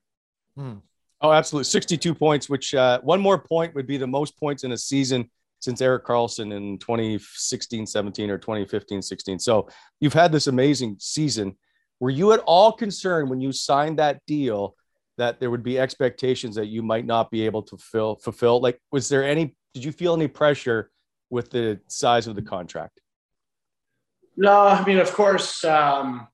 Hmm. Oh, absolutely. 62 points, which uh, one more point would be the most points in a season since Erik Karlsson in 2016 17 or 2015 16. So you've had this amazing season. Were you at all concerned when you signed that deal that there would be expectations that you might not be able to fill, fulfill? Like, was there any did you feel any pressure with the size of the contract? No, I mean, of course, um,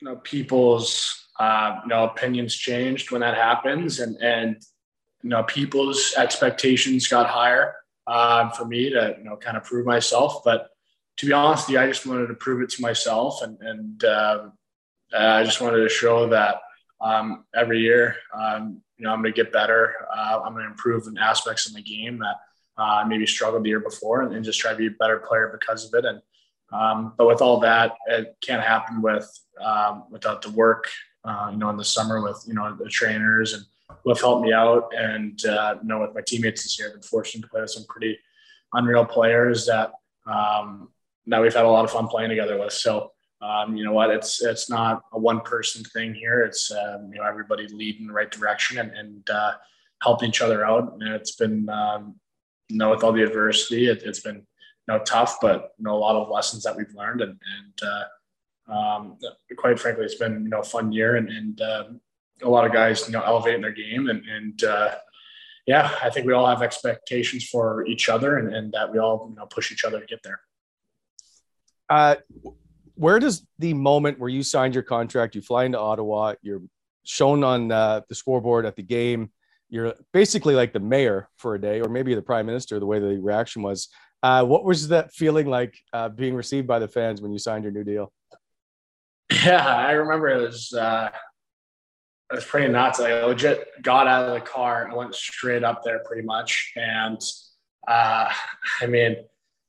you know, people's uh, you know opinions changed when that happens, and and you know, people's expectations got higher uh, for me to you know kind of prove myself. But to be honest, I just wanted to prove it to myself, and and um, I just wanted to show that um, every year, um, you know, I'm going to get better. Uh, I'm going to improve in aspects of the game that uh, maybe struggled the year before, and, and, just try to be a better player because of it. And um, but with all that, it can't happen with um, without the work. Uh, you know, in the summer with you know the trainers and who have helped me out, and uh, you know with my teammates this year, I've been fortunate to play with some pretty unreal players that um, that we've had a lot of fun playing together with. So. Um, you know what? It's it's not a one person thing here. It's um, you know everybody leading the right direction and, and uh, helping each other out. And it's been um, you know with all the adversity, it, has been you know tough, but you know a lot of lessons that we've learned, and, and uh, um, quite frankly, it's been you know a fun year, and, and uh, a lot of guys you know elevating their game, and, and uh, yeah, I think we all have expectations for each other, and, and that we all you know push each other to get there. Uh, where does the moment where you signed your contract, you fly into Ottawa, you're shown on uh, the scoreboard at the game, you're basically like the mayor for a day, or maybe the prime minister, the way the reaction was. Uh, what was that feeling like uh, being received by the fans when you signed your new deal? Yeah, I remember it was uh, it was pretty nuts. I legit got out of the car and went straight up there, pretty much. And uh, I mean,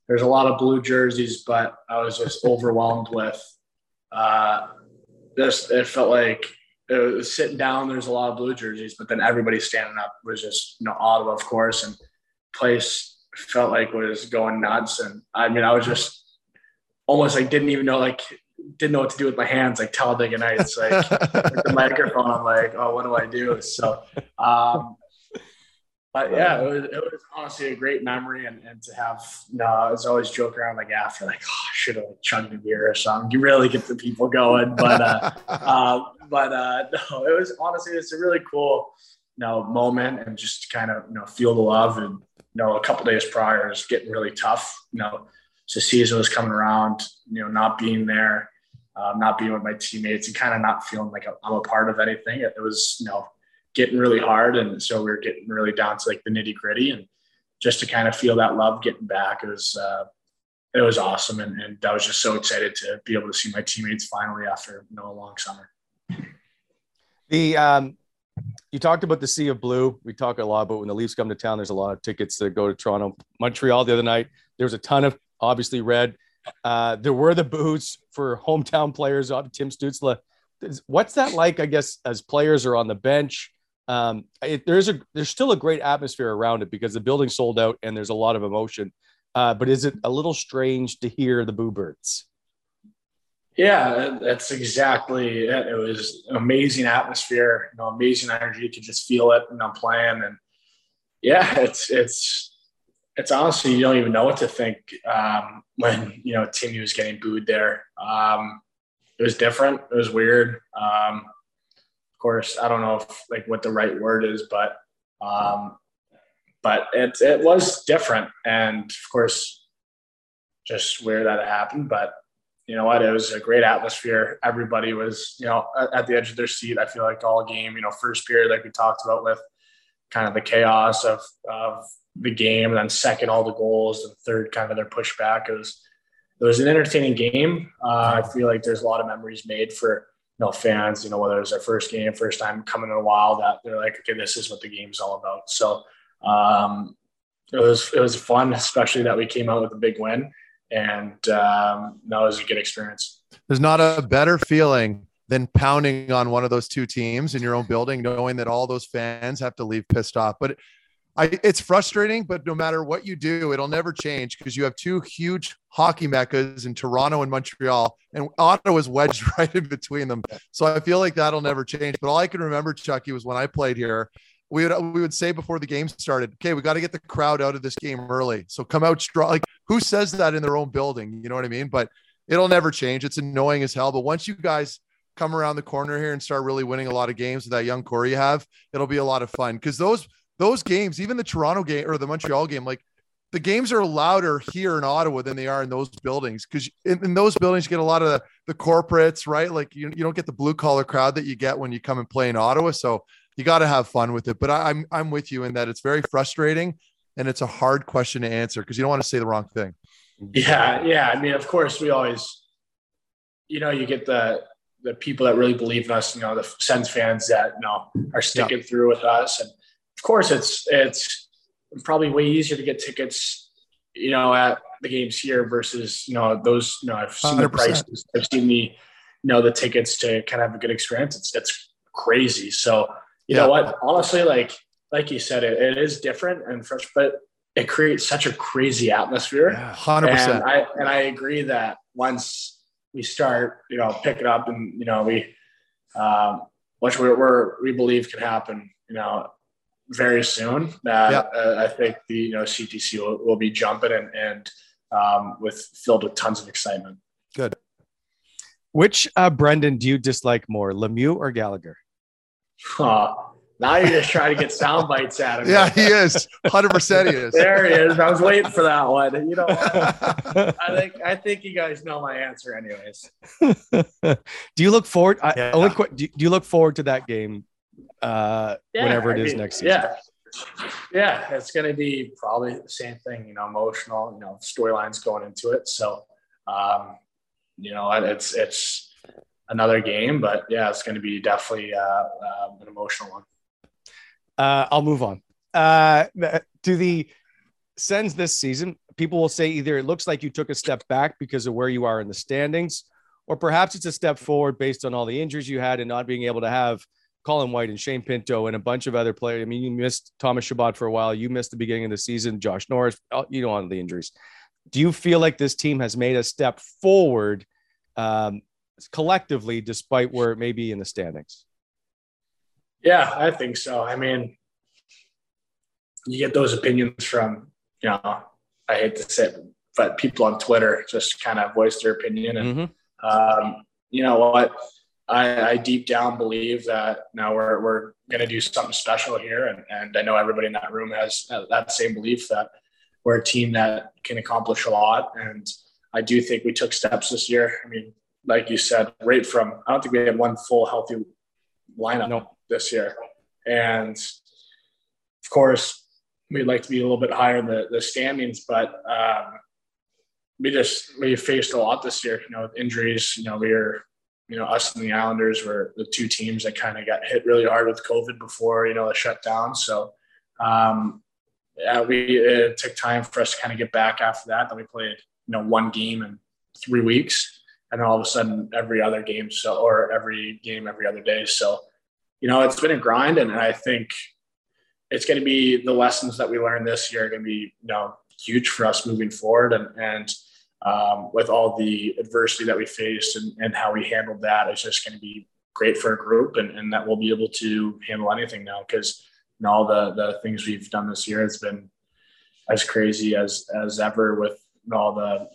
there's a lot of blue jerseys, but I was just overwhelmed with uh, this. It felt like it was sitting down. There's a lot of blue jerseys, but then everybody standing up was just you know Ottawa, of course, and place felt like was going nuts. And I mean, I was just almost like didn't even know like didn't know what to do with my hands, like Talladega Nights, like the microphone. I'm like, oh, what do I do? So, um, but yeah, it was, it was honestly a great memory, and, and to have, you know, I was always joking around like after, like, oh, I should have like chugged a beer or something. You really get the people going, but, uh, uh, but uh, no, it was honestly, it's a really cool, you know, moment, and just kind of, you know, feel the love and you know, a couple days prior is getting really tough. You know, so season was coming around, you know, not being there, um, not being with my teammates and kind of not feeling like I'm a part of anything. It, was, you know, getting really hard. And so we were getting really down to like the nitty gritty and just to kind of feel that love getting back, it was, uh, it was awesome. And, and I was just so excited to be able to see my teammates finally after, you know, a long summer. The, um, you talked about the sea of blue. We talk a lot about when the Leafs come to town. There's a lot of tickets that go to Toronto, Montreal. The other night, there was a ton of obviously red. Uh, there were the boots for hometown players. Tim Stützle. What's that like? I guess as players are on the bench. Um, it, there's a there's still a great atmosphere around it because the building sold out and there's a lot of emotion. Uh, but is it a little strange to hear the boo birds? Yeah, that's exactly it. It was amazing atmosphere, you know, amazing energy. You could just feel it, and I'm playing, and yeah, it's it's it's honestly you don't even know what to think um, when you know Timmy was getting booed there. Um, it was different. It was weird. Um, of course, I don't know if like what the right word is, but um, but it it was different, and of course, just where that happened, but you know what? It was a great atmosphere. Everybody was, you know, at, the edge of their seat. I feel like all game, you know, first period, like we talked about with kind of the chaos of, of the game, and then second, all the goals, and third, kind of their pushback. It was, it was an entertaining game. Uh, I feel like there's a lot of memories made for, you know, fans, you know, whether it was their first game, first time coming in a while that they're like, okay, this is what the game's all about. So, um, it was, it was fun, especially that we came out with a big win and um, that was a good experience. There's not a better feeling than pounding on one of those two teams in your own building, knowing that all those fans have to leave pissed off. But I, it's frustrating, but no matter what you do, it'll never change because you have two huge hockey meccas in Toronto and Montreal, and Ottawa's wedged right in between them. So I feel like that'll never change. But all I can remember, Chucky, was when I played here, we would we would say before the game started, okay, we got to get the crowd out of this game early. So come out strong. Like who says that in their own building? You know what I mean? But it'll never change. It's annoying as hell. But once you guys come around the corner here and start really winning a lot of games with that young core you have, it'll be a lot of fun because those those games, even the Toronto game or the Montreal game, like the games are louder here in Ottawa than they are in those buildings because in, in, those buildings you get a lot of the, the corporates, right? Like you, you don't get the blue collar crowd that you get when you come and play in Ottawa. So you got to have fun with it. But I, I'm I'm with you in that it's very frustrating and it's a hard question to answer because you don't want to say the wrong thing. Yeah, yeah. I mean, of course, we always, you know, you get the the people that really believe in us. You know, the Sens fans that you know are sticking yeah. through with us, and of course, it's it's probably way easier to get tickets, you know, at the games here versus, you know, those, you know, I've seen 100%. the prices, I've seen the, you know, the tickets to kind of have a good experience. It's, it's crazy. So, you yeah. know what, honestly, like, like you said, it, it is different and fresh, but it creates such a crazy atmosphere. Hundred yeah, percent. I, and I agree that once we start, you know, pick it up and, you know, we, um, which we're, we're, we believe can happen, you know, very soon. That yeah. uh, I think the you know CTC will, will be jumping and and um, with filled with tons of excitement. Good. Which uh, Brendan do you dislike more, Lemieux or Gallagher? Huh. Now you're just trying to get sound bites out of me. Yeah, he is. 100% he is. there he is. I was waiting for that one. You know, I think I think you guys know my answer anyways. do you look forward yeah. only quick do you look forward to that game uh, yeah, whenever it I is mean, next season. Yeah. Yeah, it's going to be probably the same thing, you know, emotional, you know, storylines going into it. So, um, you know, it's, it's another game, but yeah, it's going to be definitely uh, uh, an emotional one. Uh, I'll move on uh, to the Sens this season. People will say either it looks like you took a step back because of where you are in the standings, or perhaps it's a step forward based on all the injuries you had and not being able to have Colin White and Shane Pinto and a bunch of other players. I mean, you missed Thomas Chabot for a while. You missed the beginning of the season. Josh Norris, uh, you know, on the injuries. Do you feel like this team has made a step forward um, collectively, despite where it may be in the standings? Yeah, I think so. I mean, you get those opinions from, you know, I hate to say it, but people on Twitter just kind of voice their opinion. And, mm-hmm. um, you know what? I, I, deep down believe that now we're, we're going to do something special here. And, and I know everybody in that room has that same belief that we're a team that can accomplish a lot. And I do think we took steps this year. I mean, like you said, right from, I don't think we had one full healthy lineup no. this year. And of course, we'd like to be a little bit higher in the, the standings, but um, we just, we faced a lot this year, you know, with injuries, you know, we were, you know, us and the Islanders were the two teams that kind of got hit really hard with COVID before, you know, the shutdown. So, um, yeah, we, it took time for us to kind of get back after that. Then we played, you know, one game in three weeks and then all of a sudden every other game. So, or every game, every other day. So, you know, it's been a grind and I think it's going to be the lessons that we learned this year are going to be, you know, huge for us moving forward. And, and, um, with all the adversity that we faced and, and how we handled that is just going to be great for a group and, and that we'll be able to handle anything now because you know, all the, the things we've done this year has been as crazy as, as ever with all the,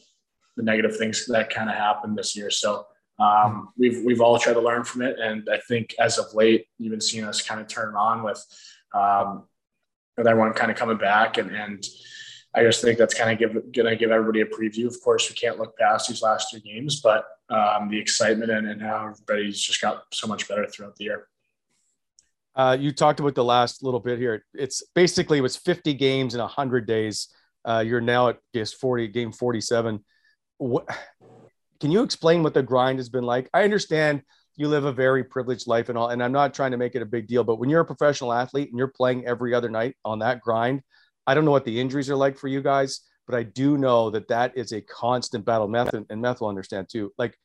the negative things that kind of happened this year. So um, we've, we've all tried to learn from it. And I think as of late, you've been seeing us kind of turn on with, um, with everyone kind of coming back and, and, I just think that's kind of give, to give everybody a preview. Of course, we can't look past these last two games, but um, the excitement and, and how everybody's just got so much better throughout the year. Uh, you talked about the last little bit here. It's basically it was 50 games in 100 days. Uh, you're now at guess 40 game 47. What can you explain what the grind has been like? I understand you live a very privileged life and all, and I'm not trying to make it a big deal, but when you're a professional athlete and you're playing every other night on that grind, I don't know what the injuries are like for you guys, but I do know that that is a constant battle. Methot and Meth will understand too. Like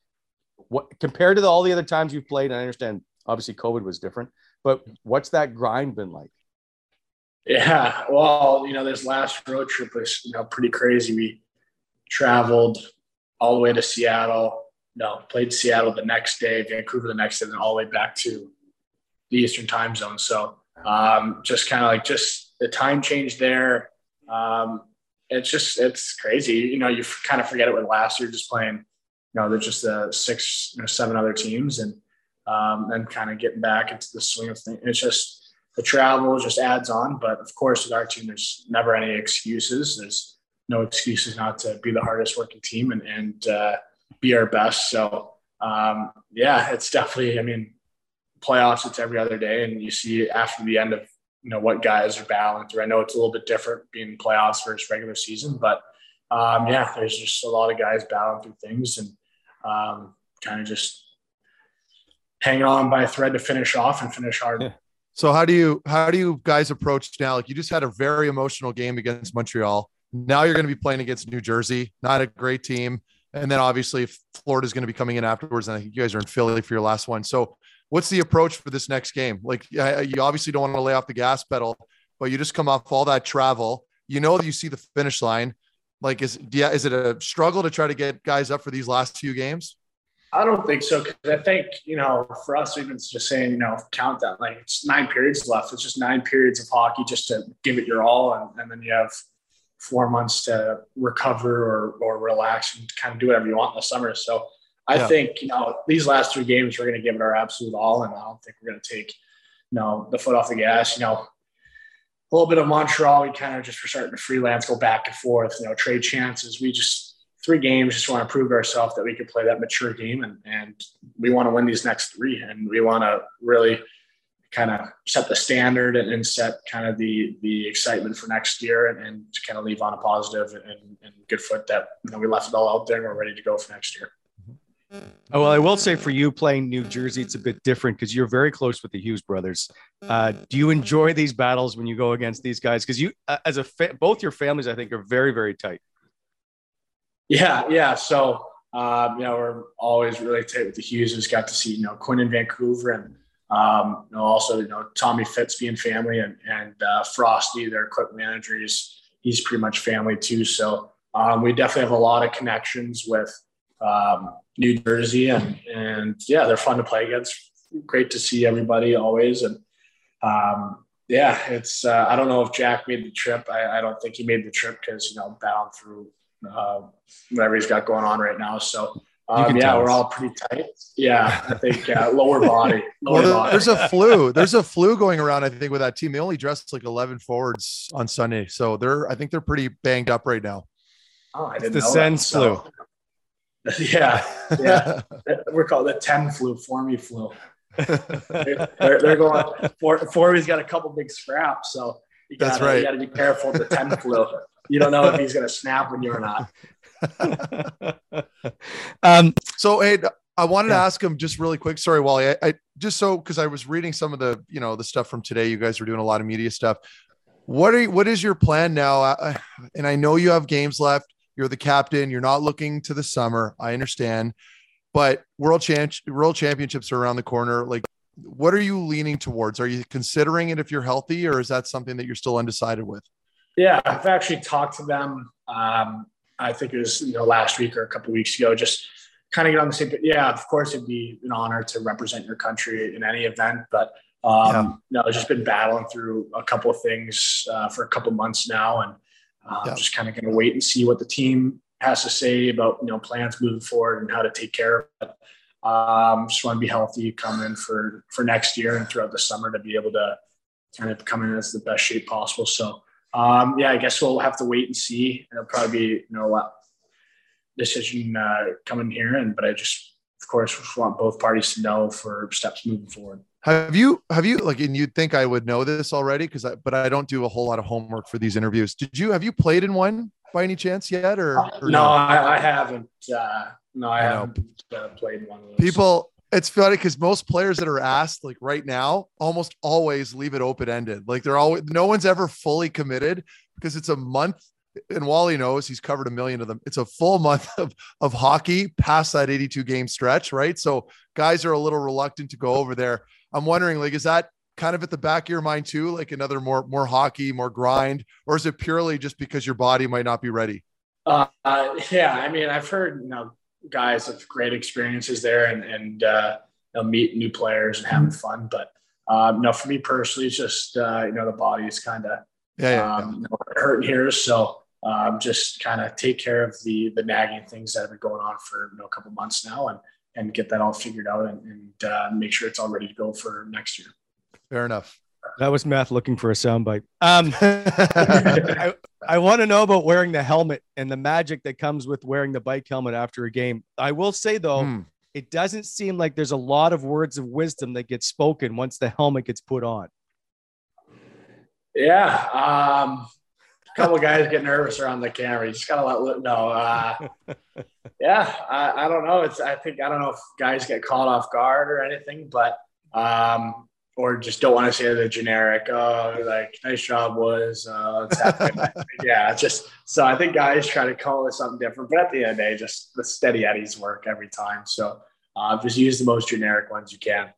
what compared to the, all the other times you've played, and I understand obviously COVID was different, but what's that grind been like? Yeah, well, you know, this last road trip was you know pretty crazy. We traveled all the way to Seattle. no, played Seattle the next day, Vancouver the next day, and then all the way back to the Eastern Time Zone. So um, just kind of like just the time change there. Um, it's just it's crazy. You know, you kind of forget it with last year, just playing. You know, there's just the six, you know, seven other teams, and um, then kind of getting back into the swing of things. It's just the travel just adds on. But of course, with our team, there's never any excuses. There's no excuses not to be the hardest working team and, and uh, be our best. So um, yeah, it's definitely, I mean, playoffs, it's every other day. And you see after the end of, you know, what guys are battling through. I know it's a little bit different being playoffs versus regular season, but um, yeah, there's just a lot of guys battling through things and um, kind of just hanging on by a thread to finish off and finish hard. So how do you how do you guys approach now? Like you just had a very emotional game against Montreal. Now you're going to be playing against New Jersey, not a great team. And then obviously Florida's going to be coming in afterwards. And I think you guys are in Philly for your last one. So what's the approach for this next game? Like you obviously don't want to lay off the gas pedal, but you just come off all that travel. You know that you see the finish line. Like is yeah, is it a struggle to try to get guys up for these last few games? I don't think so because I think you know for us even just saying you know count that like it's nine periods left. It's just nine periods of hockey just to give it your all, and, and then you have four months to recover or, or relax and kind of do whatever you want in the summer. So I yeah. think, you know, these last three games, we're going to give it our absolute all. And I don't think we're going to take, you know, the foot off the gas, you know, a little bit of Montreal. We kind of just were starting to freelance, go back and forth, you know, trade chances. We just, three games, just want to prove to ourselves that we can play that mature game. And, and we want to win these next three. And we want to really, kind of set the standard and, and, set kind of the the excitement for next year and, and to kind of leave on a positive and, and good foot that you know we left it all out there and we're ready to go for next year. Oh, well, I will say for you playing New Jersey, it's a bit different because you're very close with the Hughes brothers. Uh, do you enjoy these battles when you go against these guys? Because you, uh, as a fa- both your families, I think, are very, very tight. Yeah, yeah. So um, you know, we're always really tight with the Hughes. Got to see you know Quinn in Vancouver and um, you know, also, you know, Tommy Fitz being family and, and uh, Frosty, their equipment manager, he's, he's pretty much family too. So um, we definitely have a lot of connections with um, New Jersey and, and yeah, they're fun to play against. Great to see everybody always. And um, yeah, it's, uh, I don't know if Jack made the trip. I, I don't think he made the trip because, you know, bound through uh, whatever he's got going on right now. So um, yeah, we're all pretty tight. Yeah, I think uh, lower body. Lower well, body. There's a flu. There's a flu going around. I think with that team, they only dressed like 11 forwards on Sunday, so they're. I think they're pretty banged up right now. Oh, I didn't the Sens flu. So, yeah, yeah. we're called the 10 flu, Formy flu. they're, they're, going. For, Forby's got a couple big scraps, so you gotta, That's right. You got to be careful with the 10 flu. You don't know if he's going to snap when you're not. um, so, hey, I wanted yeah. to ask him just really quick. Sorry, Wally. I, I just so because I was reading some of the you know the stuff from today. You guys were doing a lot of media stuff. What are you, what is your plan now? I, and I know you have games left. You're the captain. You're not looking to the summer. I understand, but world champ world championships are around the corner. Like, what are you leaning towards? Are you considering it if you're healthy, or is that something that you're still undecided with? Yeah, I've actually talked to them. Um, I think it was you know last week or a couple weeks ago. Just kind of get on the same. Yeah, of course, it'd be an honor to represent your country in any event, but um, yeah. know, I've just been battling through a couple of things uh, for a couple months now, and uh, yeah. just kind of going to wait and see what the team has to say about you know plans moving forward and how to take care of it. Um, just want to be healthy, come in for for next year and throughout the summer to be able to kind of come in as the best shape possible. So um, yeah, I guess we'll have to wait and see. It'll probably be you know a decision uh, coming here, and but I just of course want both parties to know for steps moving forward. Have you have you like and you'd think I would know this already because I but I don't do a whole lot of homework for these interviews. Did you have you played in one by any chance yet or, or no? I, I, haven't. Uh, no, I, I haven't uh, played one. People it's funny because most players that are asked like right now almost always leave it open ended. Like they're always no one's ever fully committed because it's a month. And Wally knows he's covered a million of them. It's a full month of, of hockey past that 82 game stretch, right? So guys are a little reluctant to go over there. I'm wondering, like, is that kind of at the back of your mind too, like another more more hockey, more grind, or is it purely just because your body might not be ready? Uh, uh, yeah, I mean, I've heard you know guys with great experiences there and, and uh, know, meet new players and having fun. But um, no, for me personally, it's just uh, you know the body is kind of yeah, yeah, um, You know, hurting here, so um, just kind of take care of the the nagging things that have been going on for you know, a couple months now, and and get that all figured out and, and uh, make sure it's all ready to go for next year. Fair enough. That was Math looking for a soundbite. Um, I, I want to know about wearing the helmet and the magic that comes with wearing the bike helmet after a game. I will say though, Hmm. it doesn't seem like there's a lot of words of wisdom that get spoken once the helmet gets put on. Yeah. Um, a couple of guys get nervous around the camera. You just gotta let no. Uh, yeah, I, I don't know. It's I think I don't know if guys get caught off guard or anything, but um, or just don't want to say the generic. Oh, like nice job was. Uh, night." yeah, just so I think guys try to call it something different, but at the end of the day, just the steady eddies work every time. So uh, just use the most generic ones you can.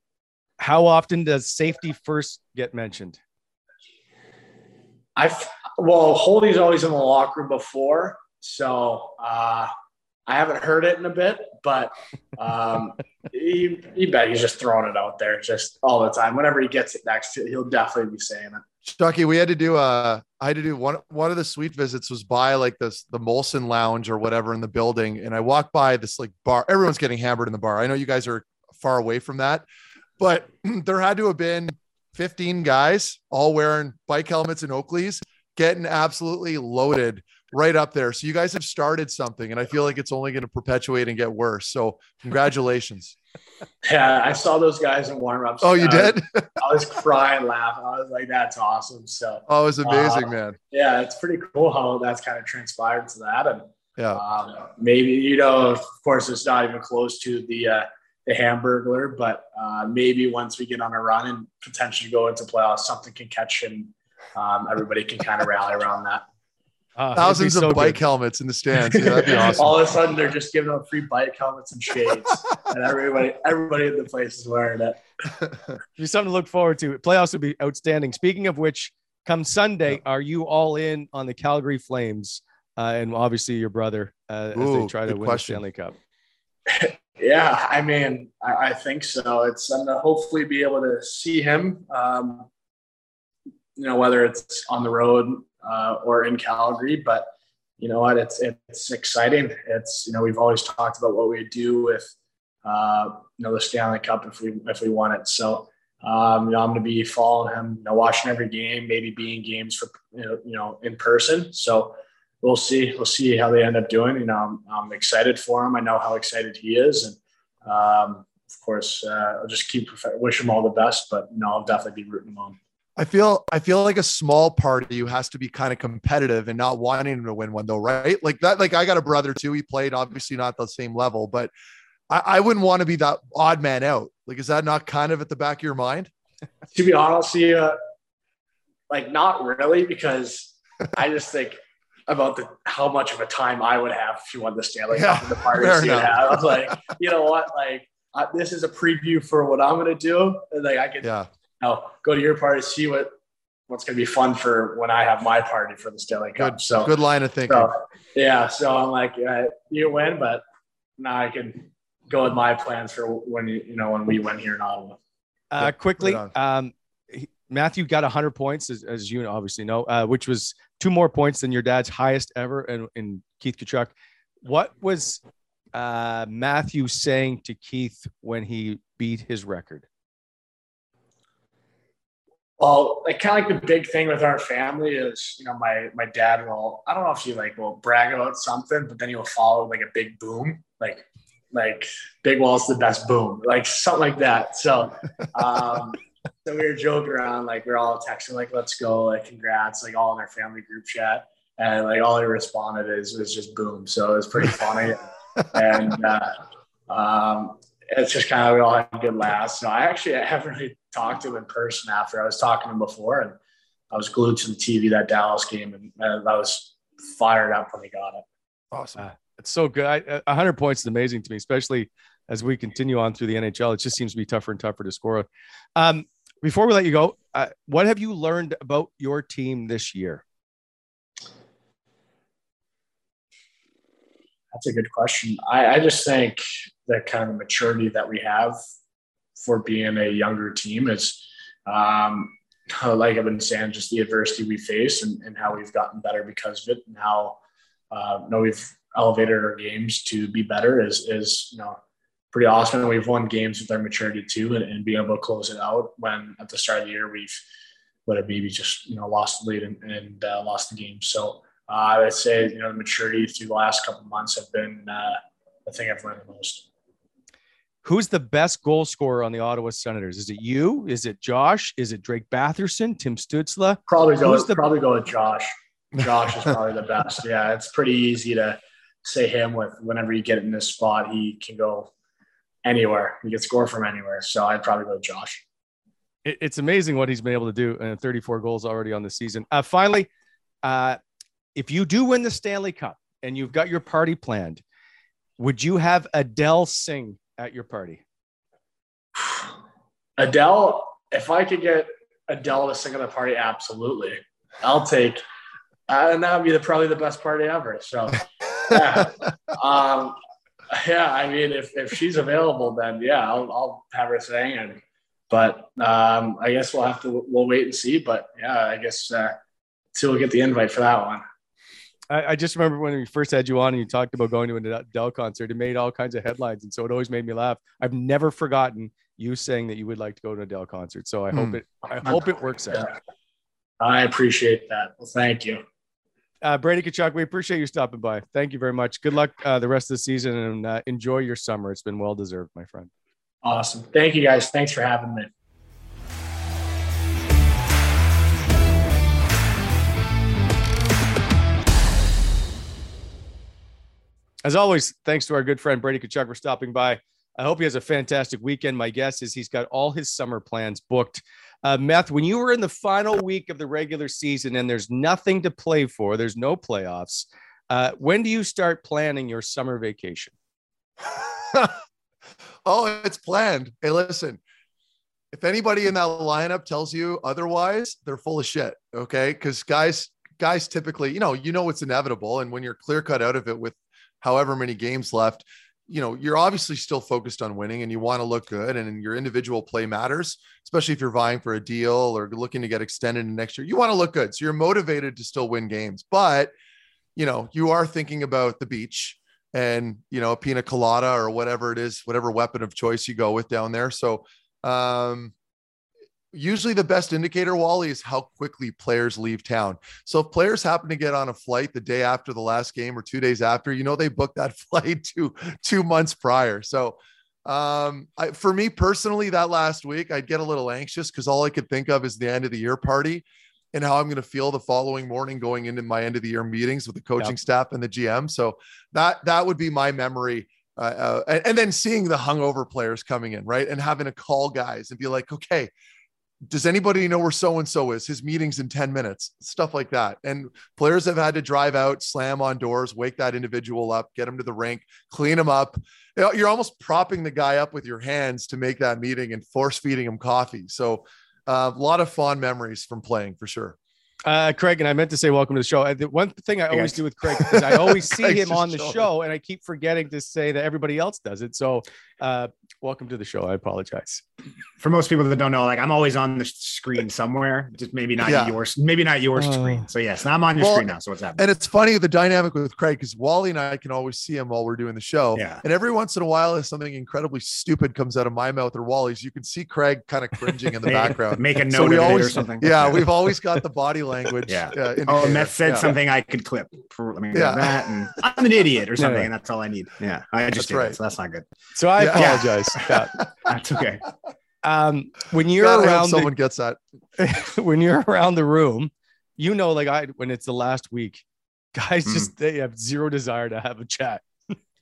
How often does safety first get mentioned? I well, Holdy's always in the locker room before, so uh, I haven't heard it in a bit, but um, you, you bet he's just throwing it out there just all the time. Whenever he gets it next, he'll definitely be saying it. Chucky, we had to do uh I had to do one one of the suite visits was by like this the Molson lounge or whatever in the building. And I walked by this like bar. Everyone's getting hammered in the bar. I know you guys are far away from that, but there had to have been 15 guys all wearing bike helmets and Oakleys, getting absolutely loaded right up there. So you guys have started something, and I feel like it's only going to perpetuate and get worse. So congratulations. Yeah, I saw those guys in warm ups. Oh, you did? I was crying, laughing. I was like, "That's awesome!" So Oh, it was amazing, Uh, man. yeah, it's pretty cool how that's kind of transpired to that, and Yeah. Um, maybe you know, of course, it's not even close to the uh, the Hamburglar, but uh, maybe once we get on a run and potentially go into playoffs, something can catch and um, everybody can kind of rally around that. Uh, Thousands so of bike good. helmets in the stands. Yeah, that'd be awesome. All of a sudden, they're just giving out free bike helmets and shades, and everybody everybody in the place is wearing it. It'd be something to look forward to. Playoffs would be outstanding. Speaking of which, come Sunday, are you all in on the Calgary Flames? Uh, and obviously your brother uh, as they try to win question. the Stanley Cup. Yeah, I mean, I, I think so. It's I'm gonna hopefully be able to see him. Um, you know, whether it's on the road uh, or in Calgary, but you know what? It's it's exciting. It's you know we've always talked about what we do with uh, you know the Stanley Cup if we if we won it. So um, you know I'm to be following him, you know, watching every game, maybe being games for you know, you know in person. So we'll see. We'll see how they end up doing. You know, I'm, I'm excited for him. I know how excited he is, and um, of course, uh, I'll just keep wish him all the best. But you know, I'll definitely be rooting him on. I feel I feel like a small part of you has to be kind of competitive and not wanting to win one though, right? Like that, like I got a brother too. He played obviously not the same level, but I, I wouldn't want to be that odd man out. Like, is that not kind of at the back of your mind? to be honest you, like not really, because I just think about the how much of a time I would have if you won the Stanley Cup Yeah, and the parties fair you have. I was like, you know what, like uh, this is a preview for what I'm gonna do, and like I can Yeah. you know, go to your party, see what what's gonna be fun for when I have my party for the Stanley Cup. Good, so good line of thinking. so, yeah, so I'm like, uh, you win, but now I can go with my plans for when you you know when we win here in Ottawa. Uh, Yeah, quickly, right um, he- Matthew got 100 points, as, as you obviously know, uh, which was two more points than your dad's highest ever. And, and Keith Tkachuk, what was uh, Matthew saying to Keith when he beat his record? Well, like kind of like the big thing with our family is, you know, my my dad will I don't know if he like will brag about something, but then he'll follow like a big boom, like like Big Walt's the best boom, like something like that. So um so we were joking around, like we are all texting, like, let's go, like congrats, like all in our family group chat. And like all he responded is was just boom. So it was pretty funny. and uh um it's just kind of we all had a good laugh. So I actually I haven't really talked to him in person after. I was talking to him before, and I was glued to the TV that Dallas game, and, and I was fired up when he got it. Awesome. Uh, it's so good. I, uh, 100 points is amazing to me, especially as we continue on through the NHL. It just seems to be tougher and tougher to score. Um, before we let you go, uh, what have you learned about your team this year? That's a good question. I, I just think the kind of maturity that we have for being a younger team is, um, like I've been saying, just the adversity we face and, and how we've gotten better because of it, and how uh, you know we've elevated our games to be better is is you know pretty awesome. And we've won games with our maturity too, and, and being able to close it out when at the start of the year we've would have maybe just you know lost the lead and, and uh, lost the game. So uh, I would say you know the maturity through the last couple months have been uh, the thing I've learned the most. Who's the best goal scorer on the Ottawa Senators? Is it you? Is it Josh? Is it Drake Batherson? Tim Stützle? Probably go. The- probably go with Josh. Josh is probably the best. Yeah, it's pretty easy to say him with whenever you get in this spot, he can go anywhere. He can score from anywhere. So I'd probably go with Josh. It's amazing what he's been able to do, and 34 goals already on the season. Uh, finally, uh, if you do win the Stanley Cup and you've got your party planned, would you have Adele sing at your party? Adele, if I could get Adele to sing at a party, absolutely. I'll take, uh, and that would be the, probably the best party ever. So, yeah. um, yeah, I mean, if, if she's available, then yeah, I'll, I'll have her sing. And, but um, I guess we'll have to, we'll wait and see. But yeah, I guess, uh, see, we'll get the invite for that one. I, I, just remember when we first had you on and you talked about going to an Adele concert. It made all kinds of headlines, and so it always made me laugh. I've never forgotten you saying that you would like to go to an Adele concert. So I hope hmm. it. I hope it works out. I appreciate that. Well, thank you. Uh, Brady Tkachuk, we appreciate you stopping by. Thank you very much. Good luck uh, the rest of the season and uh, enjoy your summer. It's been well deserved, my friend. Awesome. Thank you, guys. Thanks for having me. As always, thanks to our good friend Brady Tkachuk for stopping by. I hope he has a fantastic weekend. My guess is he's got all his summer plans booked. Uh, Meth, when you were in the final week of the regular season and there's nothing to play for, there's no playoffs. Uh, when do you start planning your summer vacation? oh, it's planned. Hey, listen, if anybody in that lineup tells you otherwise, they're full of shit. Okay. Cause guys, guys typically, you know, you know, it's inevitable. And when you're clear cut out of it with however many games left, you know, you're obviously still focused on winning and you want to look good and your individual play matters, especially if you're vying for a deal or looking to get extended next year. You want to look good. So you're motivated to still win games. But, you know, you are thinking about the beach and, you know, a pina colada or whatever it is, whatever weapon of choice you go with down there. So, um, usually the best indicator, Wally, is how quickly players leave town. So if players happen to get on a flight the day after the last game or two days after, you know they booked that flight two two months prior. So um, I, for me personally, that last week I'd get a little anxious because all I could think of is the end of the year party and how I'm going to feel the following morning going into my end of the year meetings with the coaching yep. staff and the GM. So that that would be my memory. Uh, uh, and, and then seeing the hungover players coming in, right, and having to call guys and be like, okay, does anybody know where so and so is? His meeting's in 10 minutes, stuff like that. And players have had to drive out, slam on doors, wake that individual up, get him to the rink, clean him up. You're almost propping the guy up with your hands to make that meeting and force feeding him coffee. So, uh, a lot of fond memories from playing for sure. Uh, Craig, and I meant to say welcome to the show. I, The one thing I always do with Craig is I always see him on the show, and I keep forgetting to say that everybody else does it. So, uh, welcome to the show. I apologize. For most people that don't know, like I'm always on the screen somewhere, just maybe not yeah. yours, maybe not your uh, screen. So yes, now I'm on your well, screen now. So what's happening? And it's funny the dynamic with Craig because Wally and I can always see him while we're doing the show. Yeah. And every once in a while, if something incredibly stupid comes out of my mouth or Wally's, you can see Craig kind of cringing in the background. Make a note so we always, or something. Yeah, we've always got the body language. yeah. Uh, oh, Meth said yeah. something I could clip. For, let me yeah. that. And I'm an idiot or something, and that's all I need. Yeah, I just that's right. That, so that's not good. So I apologize. Yeah. That's okay. Um, when you're God, around, someone the, gets that. when you're around the room, you know, like I, when it's the last week, guys mm. just they have zero desire to have a chat.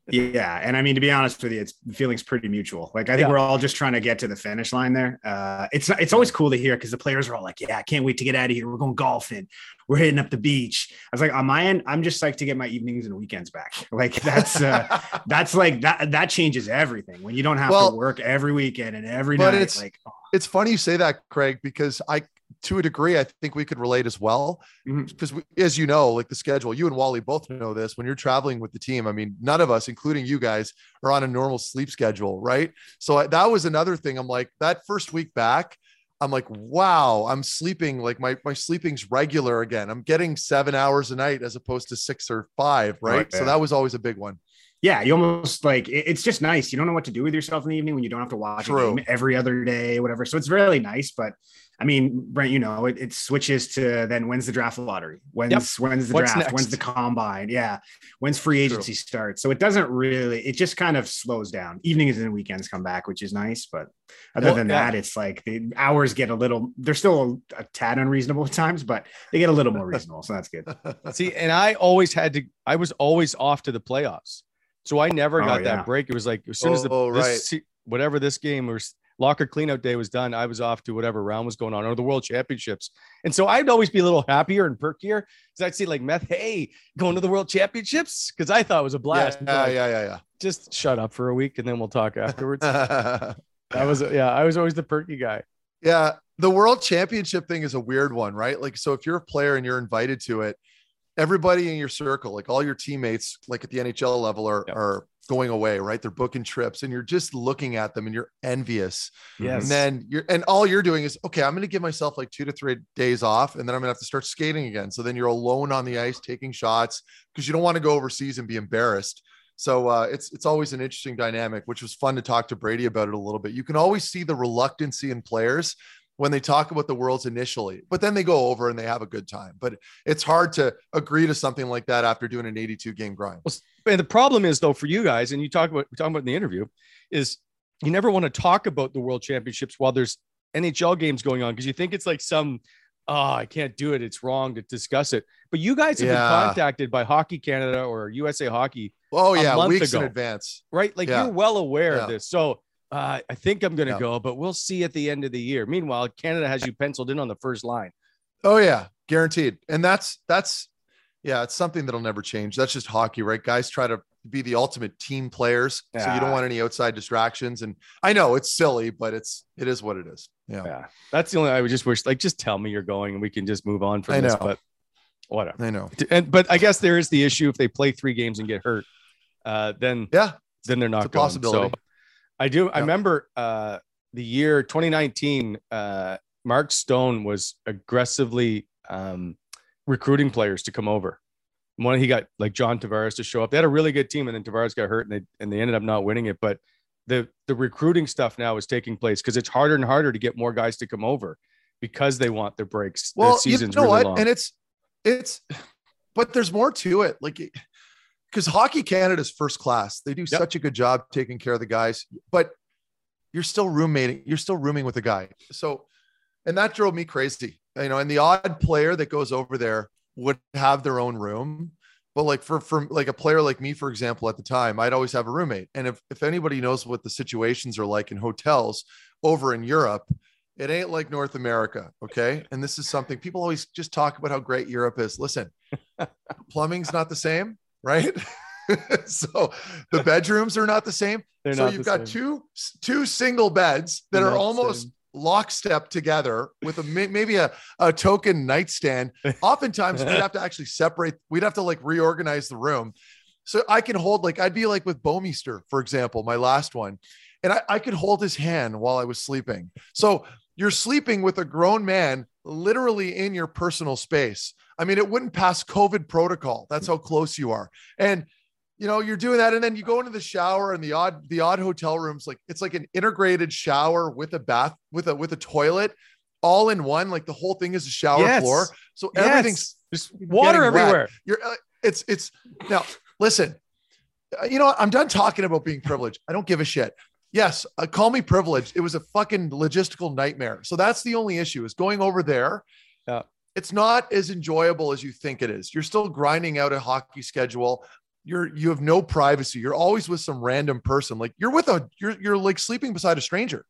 Yeah, and I mean to be honest with you, it's feelings pretty mutual. Like I think yeah. we're all just trying to get to the finish line there. Uh, it's it's always cool to hear because the players are all like, "Yeah, I can't wait to get out of here. We're going golfing. We're hitting up the beach." I was like, on my end, I'm just like to get my evenings and weekends back. Like that's uh, that's like that that changes everything when you don't have well, to work every weekend and every but night. It's, like oh. it's funny you say that, Craig, because I to a degree, I think we could relate as well. Because, mm-hmm. as you know, like the schedule, you and Wally both know this. When you're traveling with the team, I mean, none of us, including you guys, are on a normal sleep schedule, right? So I, that was another thing. I'm like, that first week back, I'm like, wow, I'm sleeping like my my sleeping's regular again. I'm getting seven hours a night as opposed to six or five, right? right. So that was always a big one. yeah, you almost like it's just nice. You don't know what to do with yourself in the evening when you don't have to watch True. a game every other day, whatever. So it's really nice. But I mean, Brent, you know, it, it switches to then when's the draft lottery? When's Yep. when's the What's draft? next? When's the combine? Yeah. When's free agency starts? So it doesn't really, it just kind of slows down. Evenings and weekends come back, which is nice. But other Well, than yeah. that, it's like the hours get a little, they're still a, a tad unreasonable at times, but they get a little more reasonable. So that's good. See, and I always had to. I was always off to the playoffs, so I never Oh, got yeah. that break. It was like as soon as the Oh, oh right. se- whatever this game was locker cleanout day was done, I was off to whatever round was going on or the World Championships, and so I'd always be a little happier and perkier because I'd see like meth, hey, going to the World Championships because I thought it was a blast. Yeah, Like, yeah, yeah, Just shut up for a week and then we'll talk afterwards. yeah. That was yeah, I was always the perky guy. Yeah, the world championship thing is a weird one, right? Like, so if you're a player and you're invited to it, everybody in your circle, like all your teammates, like at the NHL level, are Yep. are going away, right? They're booking trips, and you're just looking at them and you're envious. Yes. And then you're and all you're doing is okay, I'm going to give myself like two to three days off, and then I'm going to have to start skating again. So then you're alone on the ice taking shots because you don't want to go overseas and be embarrassed. So uh, it's it's always an interesting dynamic, which was fun to talk to Brady about it a little bit. You can always see the reluctancy in players when they talk about the worlds initially, but then they go over and they have a good time. But it's hard to agree to something like that after doing an 82 game grind. And the problem is though for you guys, and you talk about we're talking about in the interview, is you never want to talk about the world championships while there's NHL games going on because you think it's like some oh, I can't do it. It's wrong to discuss it. But you guys have Yeah. been contacted by Hockey Canada or USA Hockey, Oh yeah, weeks ago. in advance. right? Like Yeah. you're well aware Yeah. of this. So uh, I think I'm going to go, but we'll see at the end of the year. Meanwhile, Canada has you penciled in on the first line. Oh yeah, guaranteed. And that's that's yeah, it's something that'll never change. That's just hockey, right? Guys try to be the ultimate team players, so you don't want any outside distractions. And I know it's silly, but it's it is what it is. Yeah, Yeah. That's the only I would just wish like just tell me you're going and we can just move on from I this. know. But whatever. I know. And but I guess there is the issue if they play three games and get hurt, uh, then Yeah, then they're not a going. possibility. So I do. I remember uh, the year 2019. Uh, Mark Stone was aggressively um, recruiting players to come over. One he got like John Tavares to show up. They had a really good team, and then Tavares got hurt, and they and they ended up not winning it. But the the recruiting stuff now is taking place because it's harder and harder to get more guys to come over because they want their breaks. well, the season's you know really what? long. And it's it's, but there's more to it. Like because Hockey Canada's first class, they do such a good job taking care of the guys, but you're still roommating, you're still rooming with a guy. So, and that drove me crazy, you know. And the odd player that goes over there would have their own room. But like for for like a player like me, for example, at the time, I'd always have a roommate. And if if anybody knows what the situations are like in hotels over in Europe, it ain't like North America. Okay. And this is something people always just talk about how great Europe is. Listen, plumbing's not the same, right? so the bedrooms are not the same. They're so you've got same. two two single beds that They're are almost same. Lockstep together with a maybe a, a token nightstand. Oftentimes we'd have to actually separate, we'd have to like reorganize the room. So I can hold like I'd be like with Bouwmeester, for example, my last one. And I, I could hold his hand while I was sleeping. So you're sleeping with a grown man literally in your personal space. I mean, it wouldn't pass COVID protocol. That's how close you are. And you know, you're doing that, and then you go into the shower and the odd the odd hotel rooms, like it's like an integrated shower with a bath with a with a toilet, all in one. Like the whole thing is a shower Yes. floor. So Yes. everything's just water getting wet. everywhere. you're uh, it's it's now listen uh, you know what? i'm done talking about being privileged i don't give a shit yes uh, call me privileged it was a fucking logistical nightmare so that's the only issue is going over there Yeah. it's not as enjoyable as you think it is you're still grinding out a hockey schedule you're you have no privacy you're always with some random person like you're with a you're you're like sleeping beside a stranger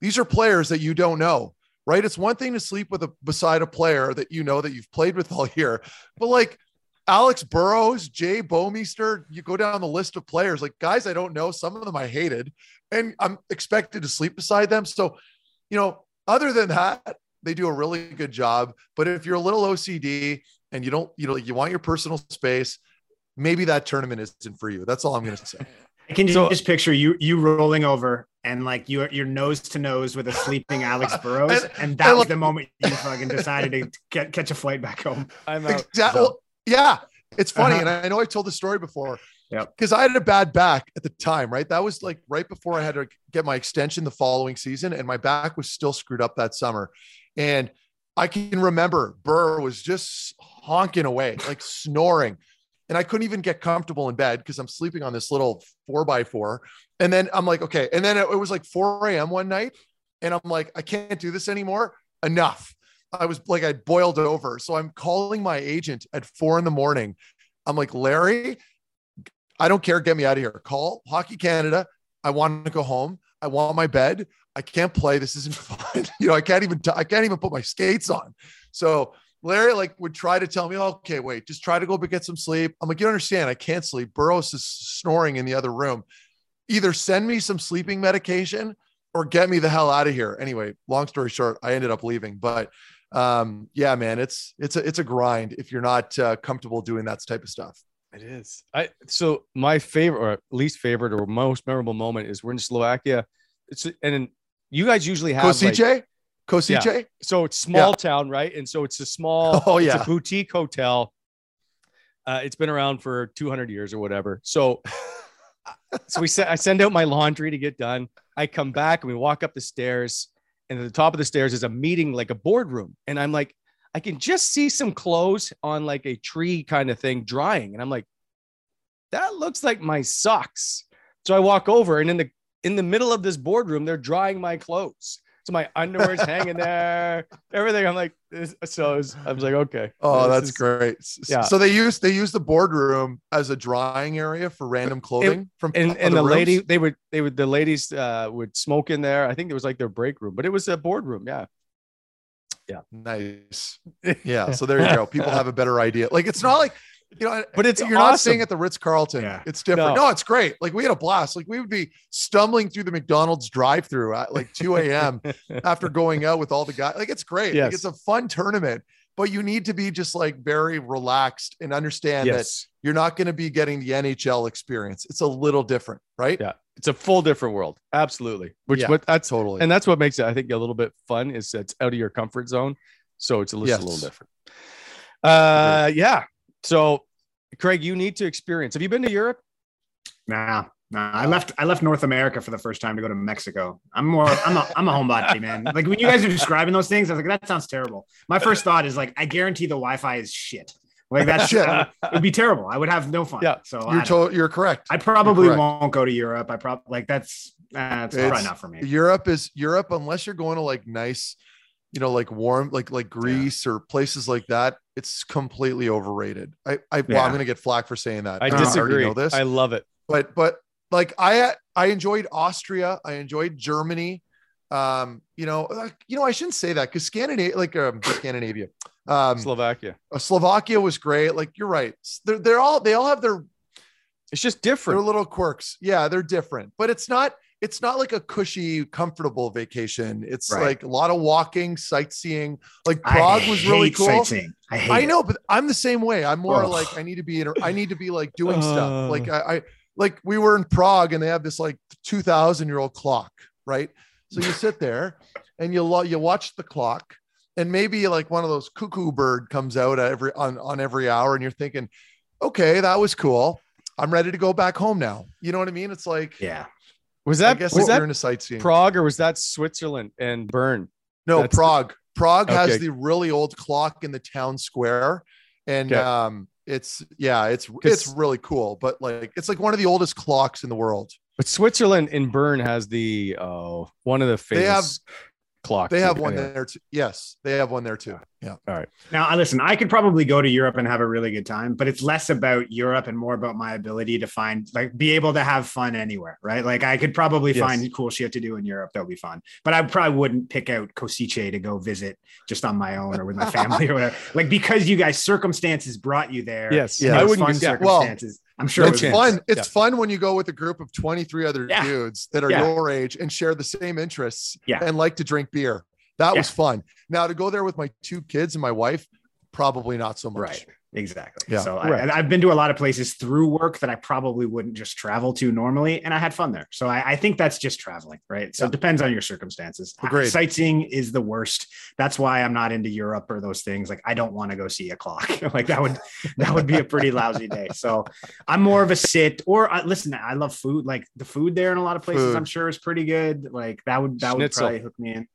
these are players that you don't know right it's one thing to sleep with a beside a player that you know that you've played with all year but like Alex Burrows, Jay Bouwmeester, you go down the list of players, like guys I don't know. Some of them I hated, and I'm expected to sleep beside them. So, you know, other than that, they do a really good job. But if you're a little OCD and you don't, you know, you want your personal space, maybe that tournament isn't for you. That's all I'm going to say. I can So- just picture you you rolling over and like you you're nose to nose with a sleeping Alex Burrows, And- and, that and was like- the moment you fucking decided to get, catch a flight back home. I'm out. Exactly. Yeah. It's funny. Uh-huh. And I know I've told the story before. Yep. Because I had a bad back at the time, right? That was like right before I had to get my extension the following season, and my back was still screwed up that summer. And I can remember Burr was just honking away, like snoring. And I couldn't even get comfortable in bed because I'm sleeping on this little four by four. And then I'm like, okay. And then it, it was like 4 a.m. one night. And I'm like, I can't do this anymore. Enough. I was like, I boiled over. So I'm calling my agent at four in the morning. I'm like, Larry, I don't care. Get me out of here. Call Hockey Canada. I want to go home. I want my bed. I can't play. This isn't fun. you know, I can't even, I can't even put my skates on. So Larry like would try to tell me, okay, wait, just try to go but get some sleep. I'm like, you understand, I can't sleep. Burrows is snoring in the other room. Either send me some sleeping medication or get me the hell out of here. Anyway, long story short, I ended up leaving. But um, yeah, man, it's it's a it's a grind if you're not uh, comfortable doing that type of stuff. It is. I so my favorite or least favorite or most memorable moment is we're in Slovakia. It's and you guys usually have Kosice? like, Kosice? Yeah. So it's small Yeah. town, right? And so it's a small, Oh, it's yeah. a boutique hotel. Uh, it's been around for 200 years or whatever. So, so we send, I send out my laundry to get done. I come back and we walk up the stairs, and at the top of the stairs is a meeting, like a boardroom. And I'm like, I can just see some clothes on like a tree kind of thing drying. And I'm like, that looks like my socks. So I walk over, and in the in the middle of this boardroom, they're drying my clothes. So my underwear's hanging there, everything. I'm like, this, so I was, I was like, okay. Oh, that's is- great. Yeah. So they use they use the boardroom as a drying area for random clothing from And and the rooms? lady, they would they would the ladies uh, would smoke in there. I think it was like their break room, but it was a boardroom. Yeah. Yeah. Nice. Yeah. So there you go. People have a better idea. Like it's not like you know, But it's you're not awesome. staying at the Ritz Carlton. Yeah. It's different. No. No. it's great. Like we had a blast. Like we would be stumbling through the McDonald's drive-through at like 2 a.m. after going out with all the guys. Like it's great. Like it's a fun tournament, but you need to be just like very relaxed and understand that you're not going to be getting the NHL experience. It's a little different, right? Yeah. It's a full different world. Absolutely. Which Yeah, what that's Totally. and that's what makes it, I think, a little bit fun is it's out of your comfort zone. So it's a little, Yes. a little different. Uh yeah. So Craig, you need to experience. Have you been to Europe? Nah, nah. I left. I left North America for the first time to go to Mexico. I'm more. I'm a. I'm a homebody, man. Like when you guys are describing those things, I was like, that sounds terrible. My first thought is like, I guarantee the Wi-Fi is shit. Like that Shit. it would be terrible. I would have no fun. Yeah. So you're don't- you're correct. I probably correct. won't go to Europe. I probably like that's. Uh, it's probably not for me. Europe is Europe unless you're going to like nice, you know, like warm, like like Greece or places like that. It's completely overrated. I, I well, Yeah. I'm gonna get flack for saying that. I disagree. know this, I love it. but but like I I enjoyed Austria. I enjoyed Germany. Um, you know, like, you know, I shouldn't say that because Scandinavia, like um, Scandinavia, um, Slovakia. uh, Slovakia was great. Like you're right. They're they're all they all have their It's just different. their little quirks. Yeah, they're different, but it's not it's not like a cushy, comfortable vacation. It's Right. like a lot of walking, sightseeing. Like Prague was really cool. Sightseeing. I hate. I it. know, but I'm the same way. I'm more Ugh. like I need to be I need to be like doing Uh. stuff. Like I, I like we were in Prague and they have this like 2000 year old clock, right? So you sit there and you lo- you watch the clock and maybe like one of those cuckoo bird comes out every on on every hour and you're thinking, okay, that was cool. I'm ready to go back home now. You know what I mean? It's like Yeah. Was that I guess was that sightseeing. Prague or was that Switzerland and Bern? No, That's Prague. Prague has Okay. the really old clock in the town square, and Okay. um, it's yeah, it's it's really cool. But like, it's like one of the oldest clocks in the world. But Switzerland in Bern has the oh one of the famous They have- clocks. They have one Anyway. there too. Yes, they have one there too. Yeah, All right. Now, I listen, I could probably go to Europe and have a really good time, but it's less about Europe and more about my ability to find, like, be able to have fun anywhere, right? Like, I could probably Yes. find cool shit to do in Europe that'll be fun, but I probably wouldn't pick out Kosice to go visit just on my own or with my family or whatever. Like, because you guys, circumstances brought you there. Yes. and Yeah. I wouldn't fun get- well, circumstances. I'm sure no it's chance. fun. It's Yeah. fun when you go with a group of 23 other Yeah. dudes that are Yeah. your age and share the same interests Yeah. and like to drink beer. That Yeah. was fun. Now to go there with my two kids and my wife, probably not so much. Right. Exactly. Yeah, so. I, I've been to a lot of places through work that I probably wouldn't just travel to normally, and I had fun there. So I, I think that's just traveling, right? So Yeah. it depends on your circumstances. Agreed. Sightseeing is the worst. That's why I'm not into Europe or those things. Like I don't want to go see a clock. like that would that would be a pretty lousy day. So I'm more of a sit. Or uh, listen, I love food. Like the food there in a lot of places, Food. I'm sure is pretty good. Like that would that would probably hook me in.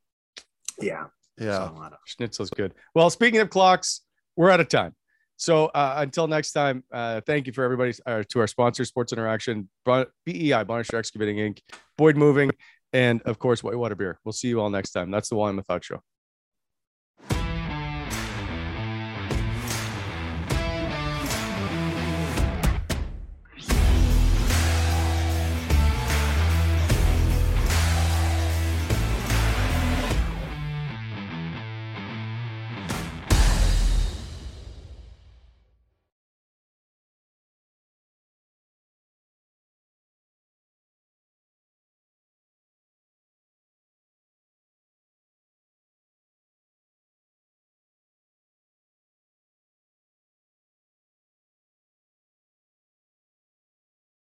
Yeah. Yeah. So, Schnitzel's good. Well, speaking of clocks, we're out of time. So uh, until next time, uh, thank you for everybody uh, to our sponsor, Sports Interaction, BEI, Bonnester Excavating Inc., Boyd Moving, and of course, Whitewater Beer. We'll see you all next time. That's the Wally Thought Show.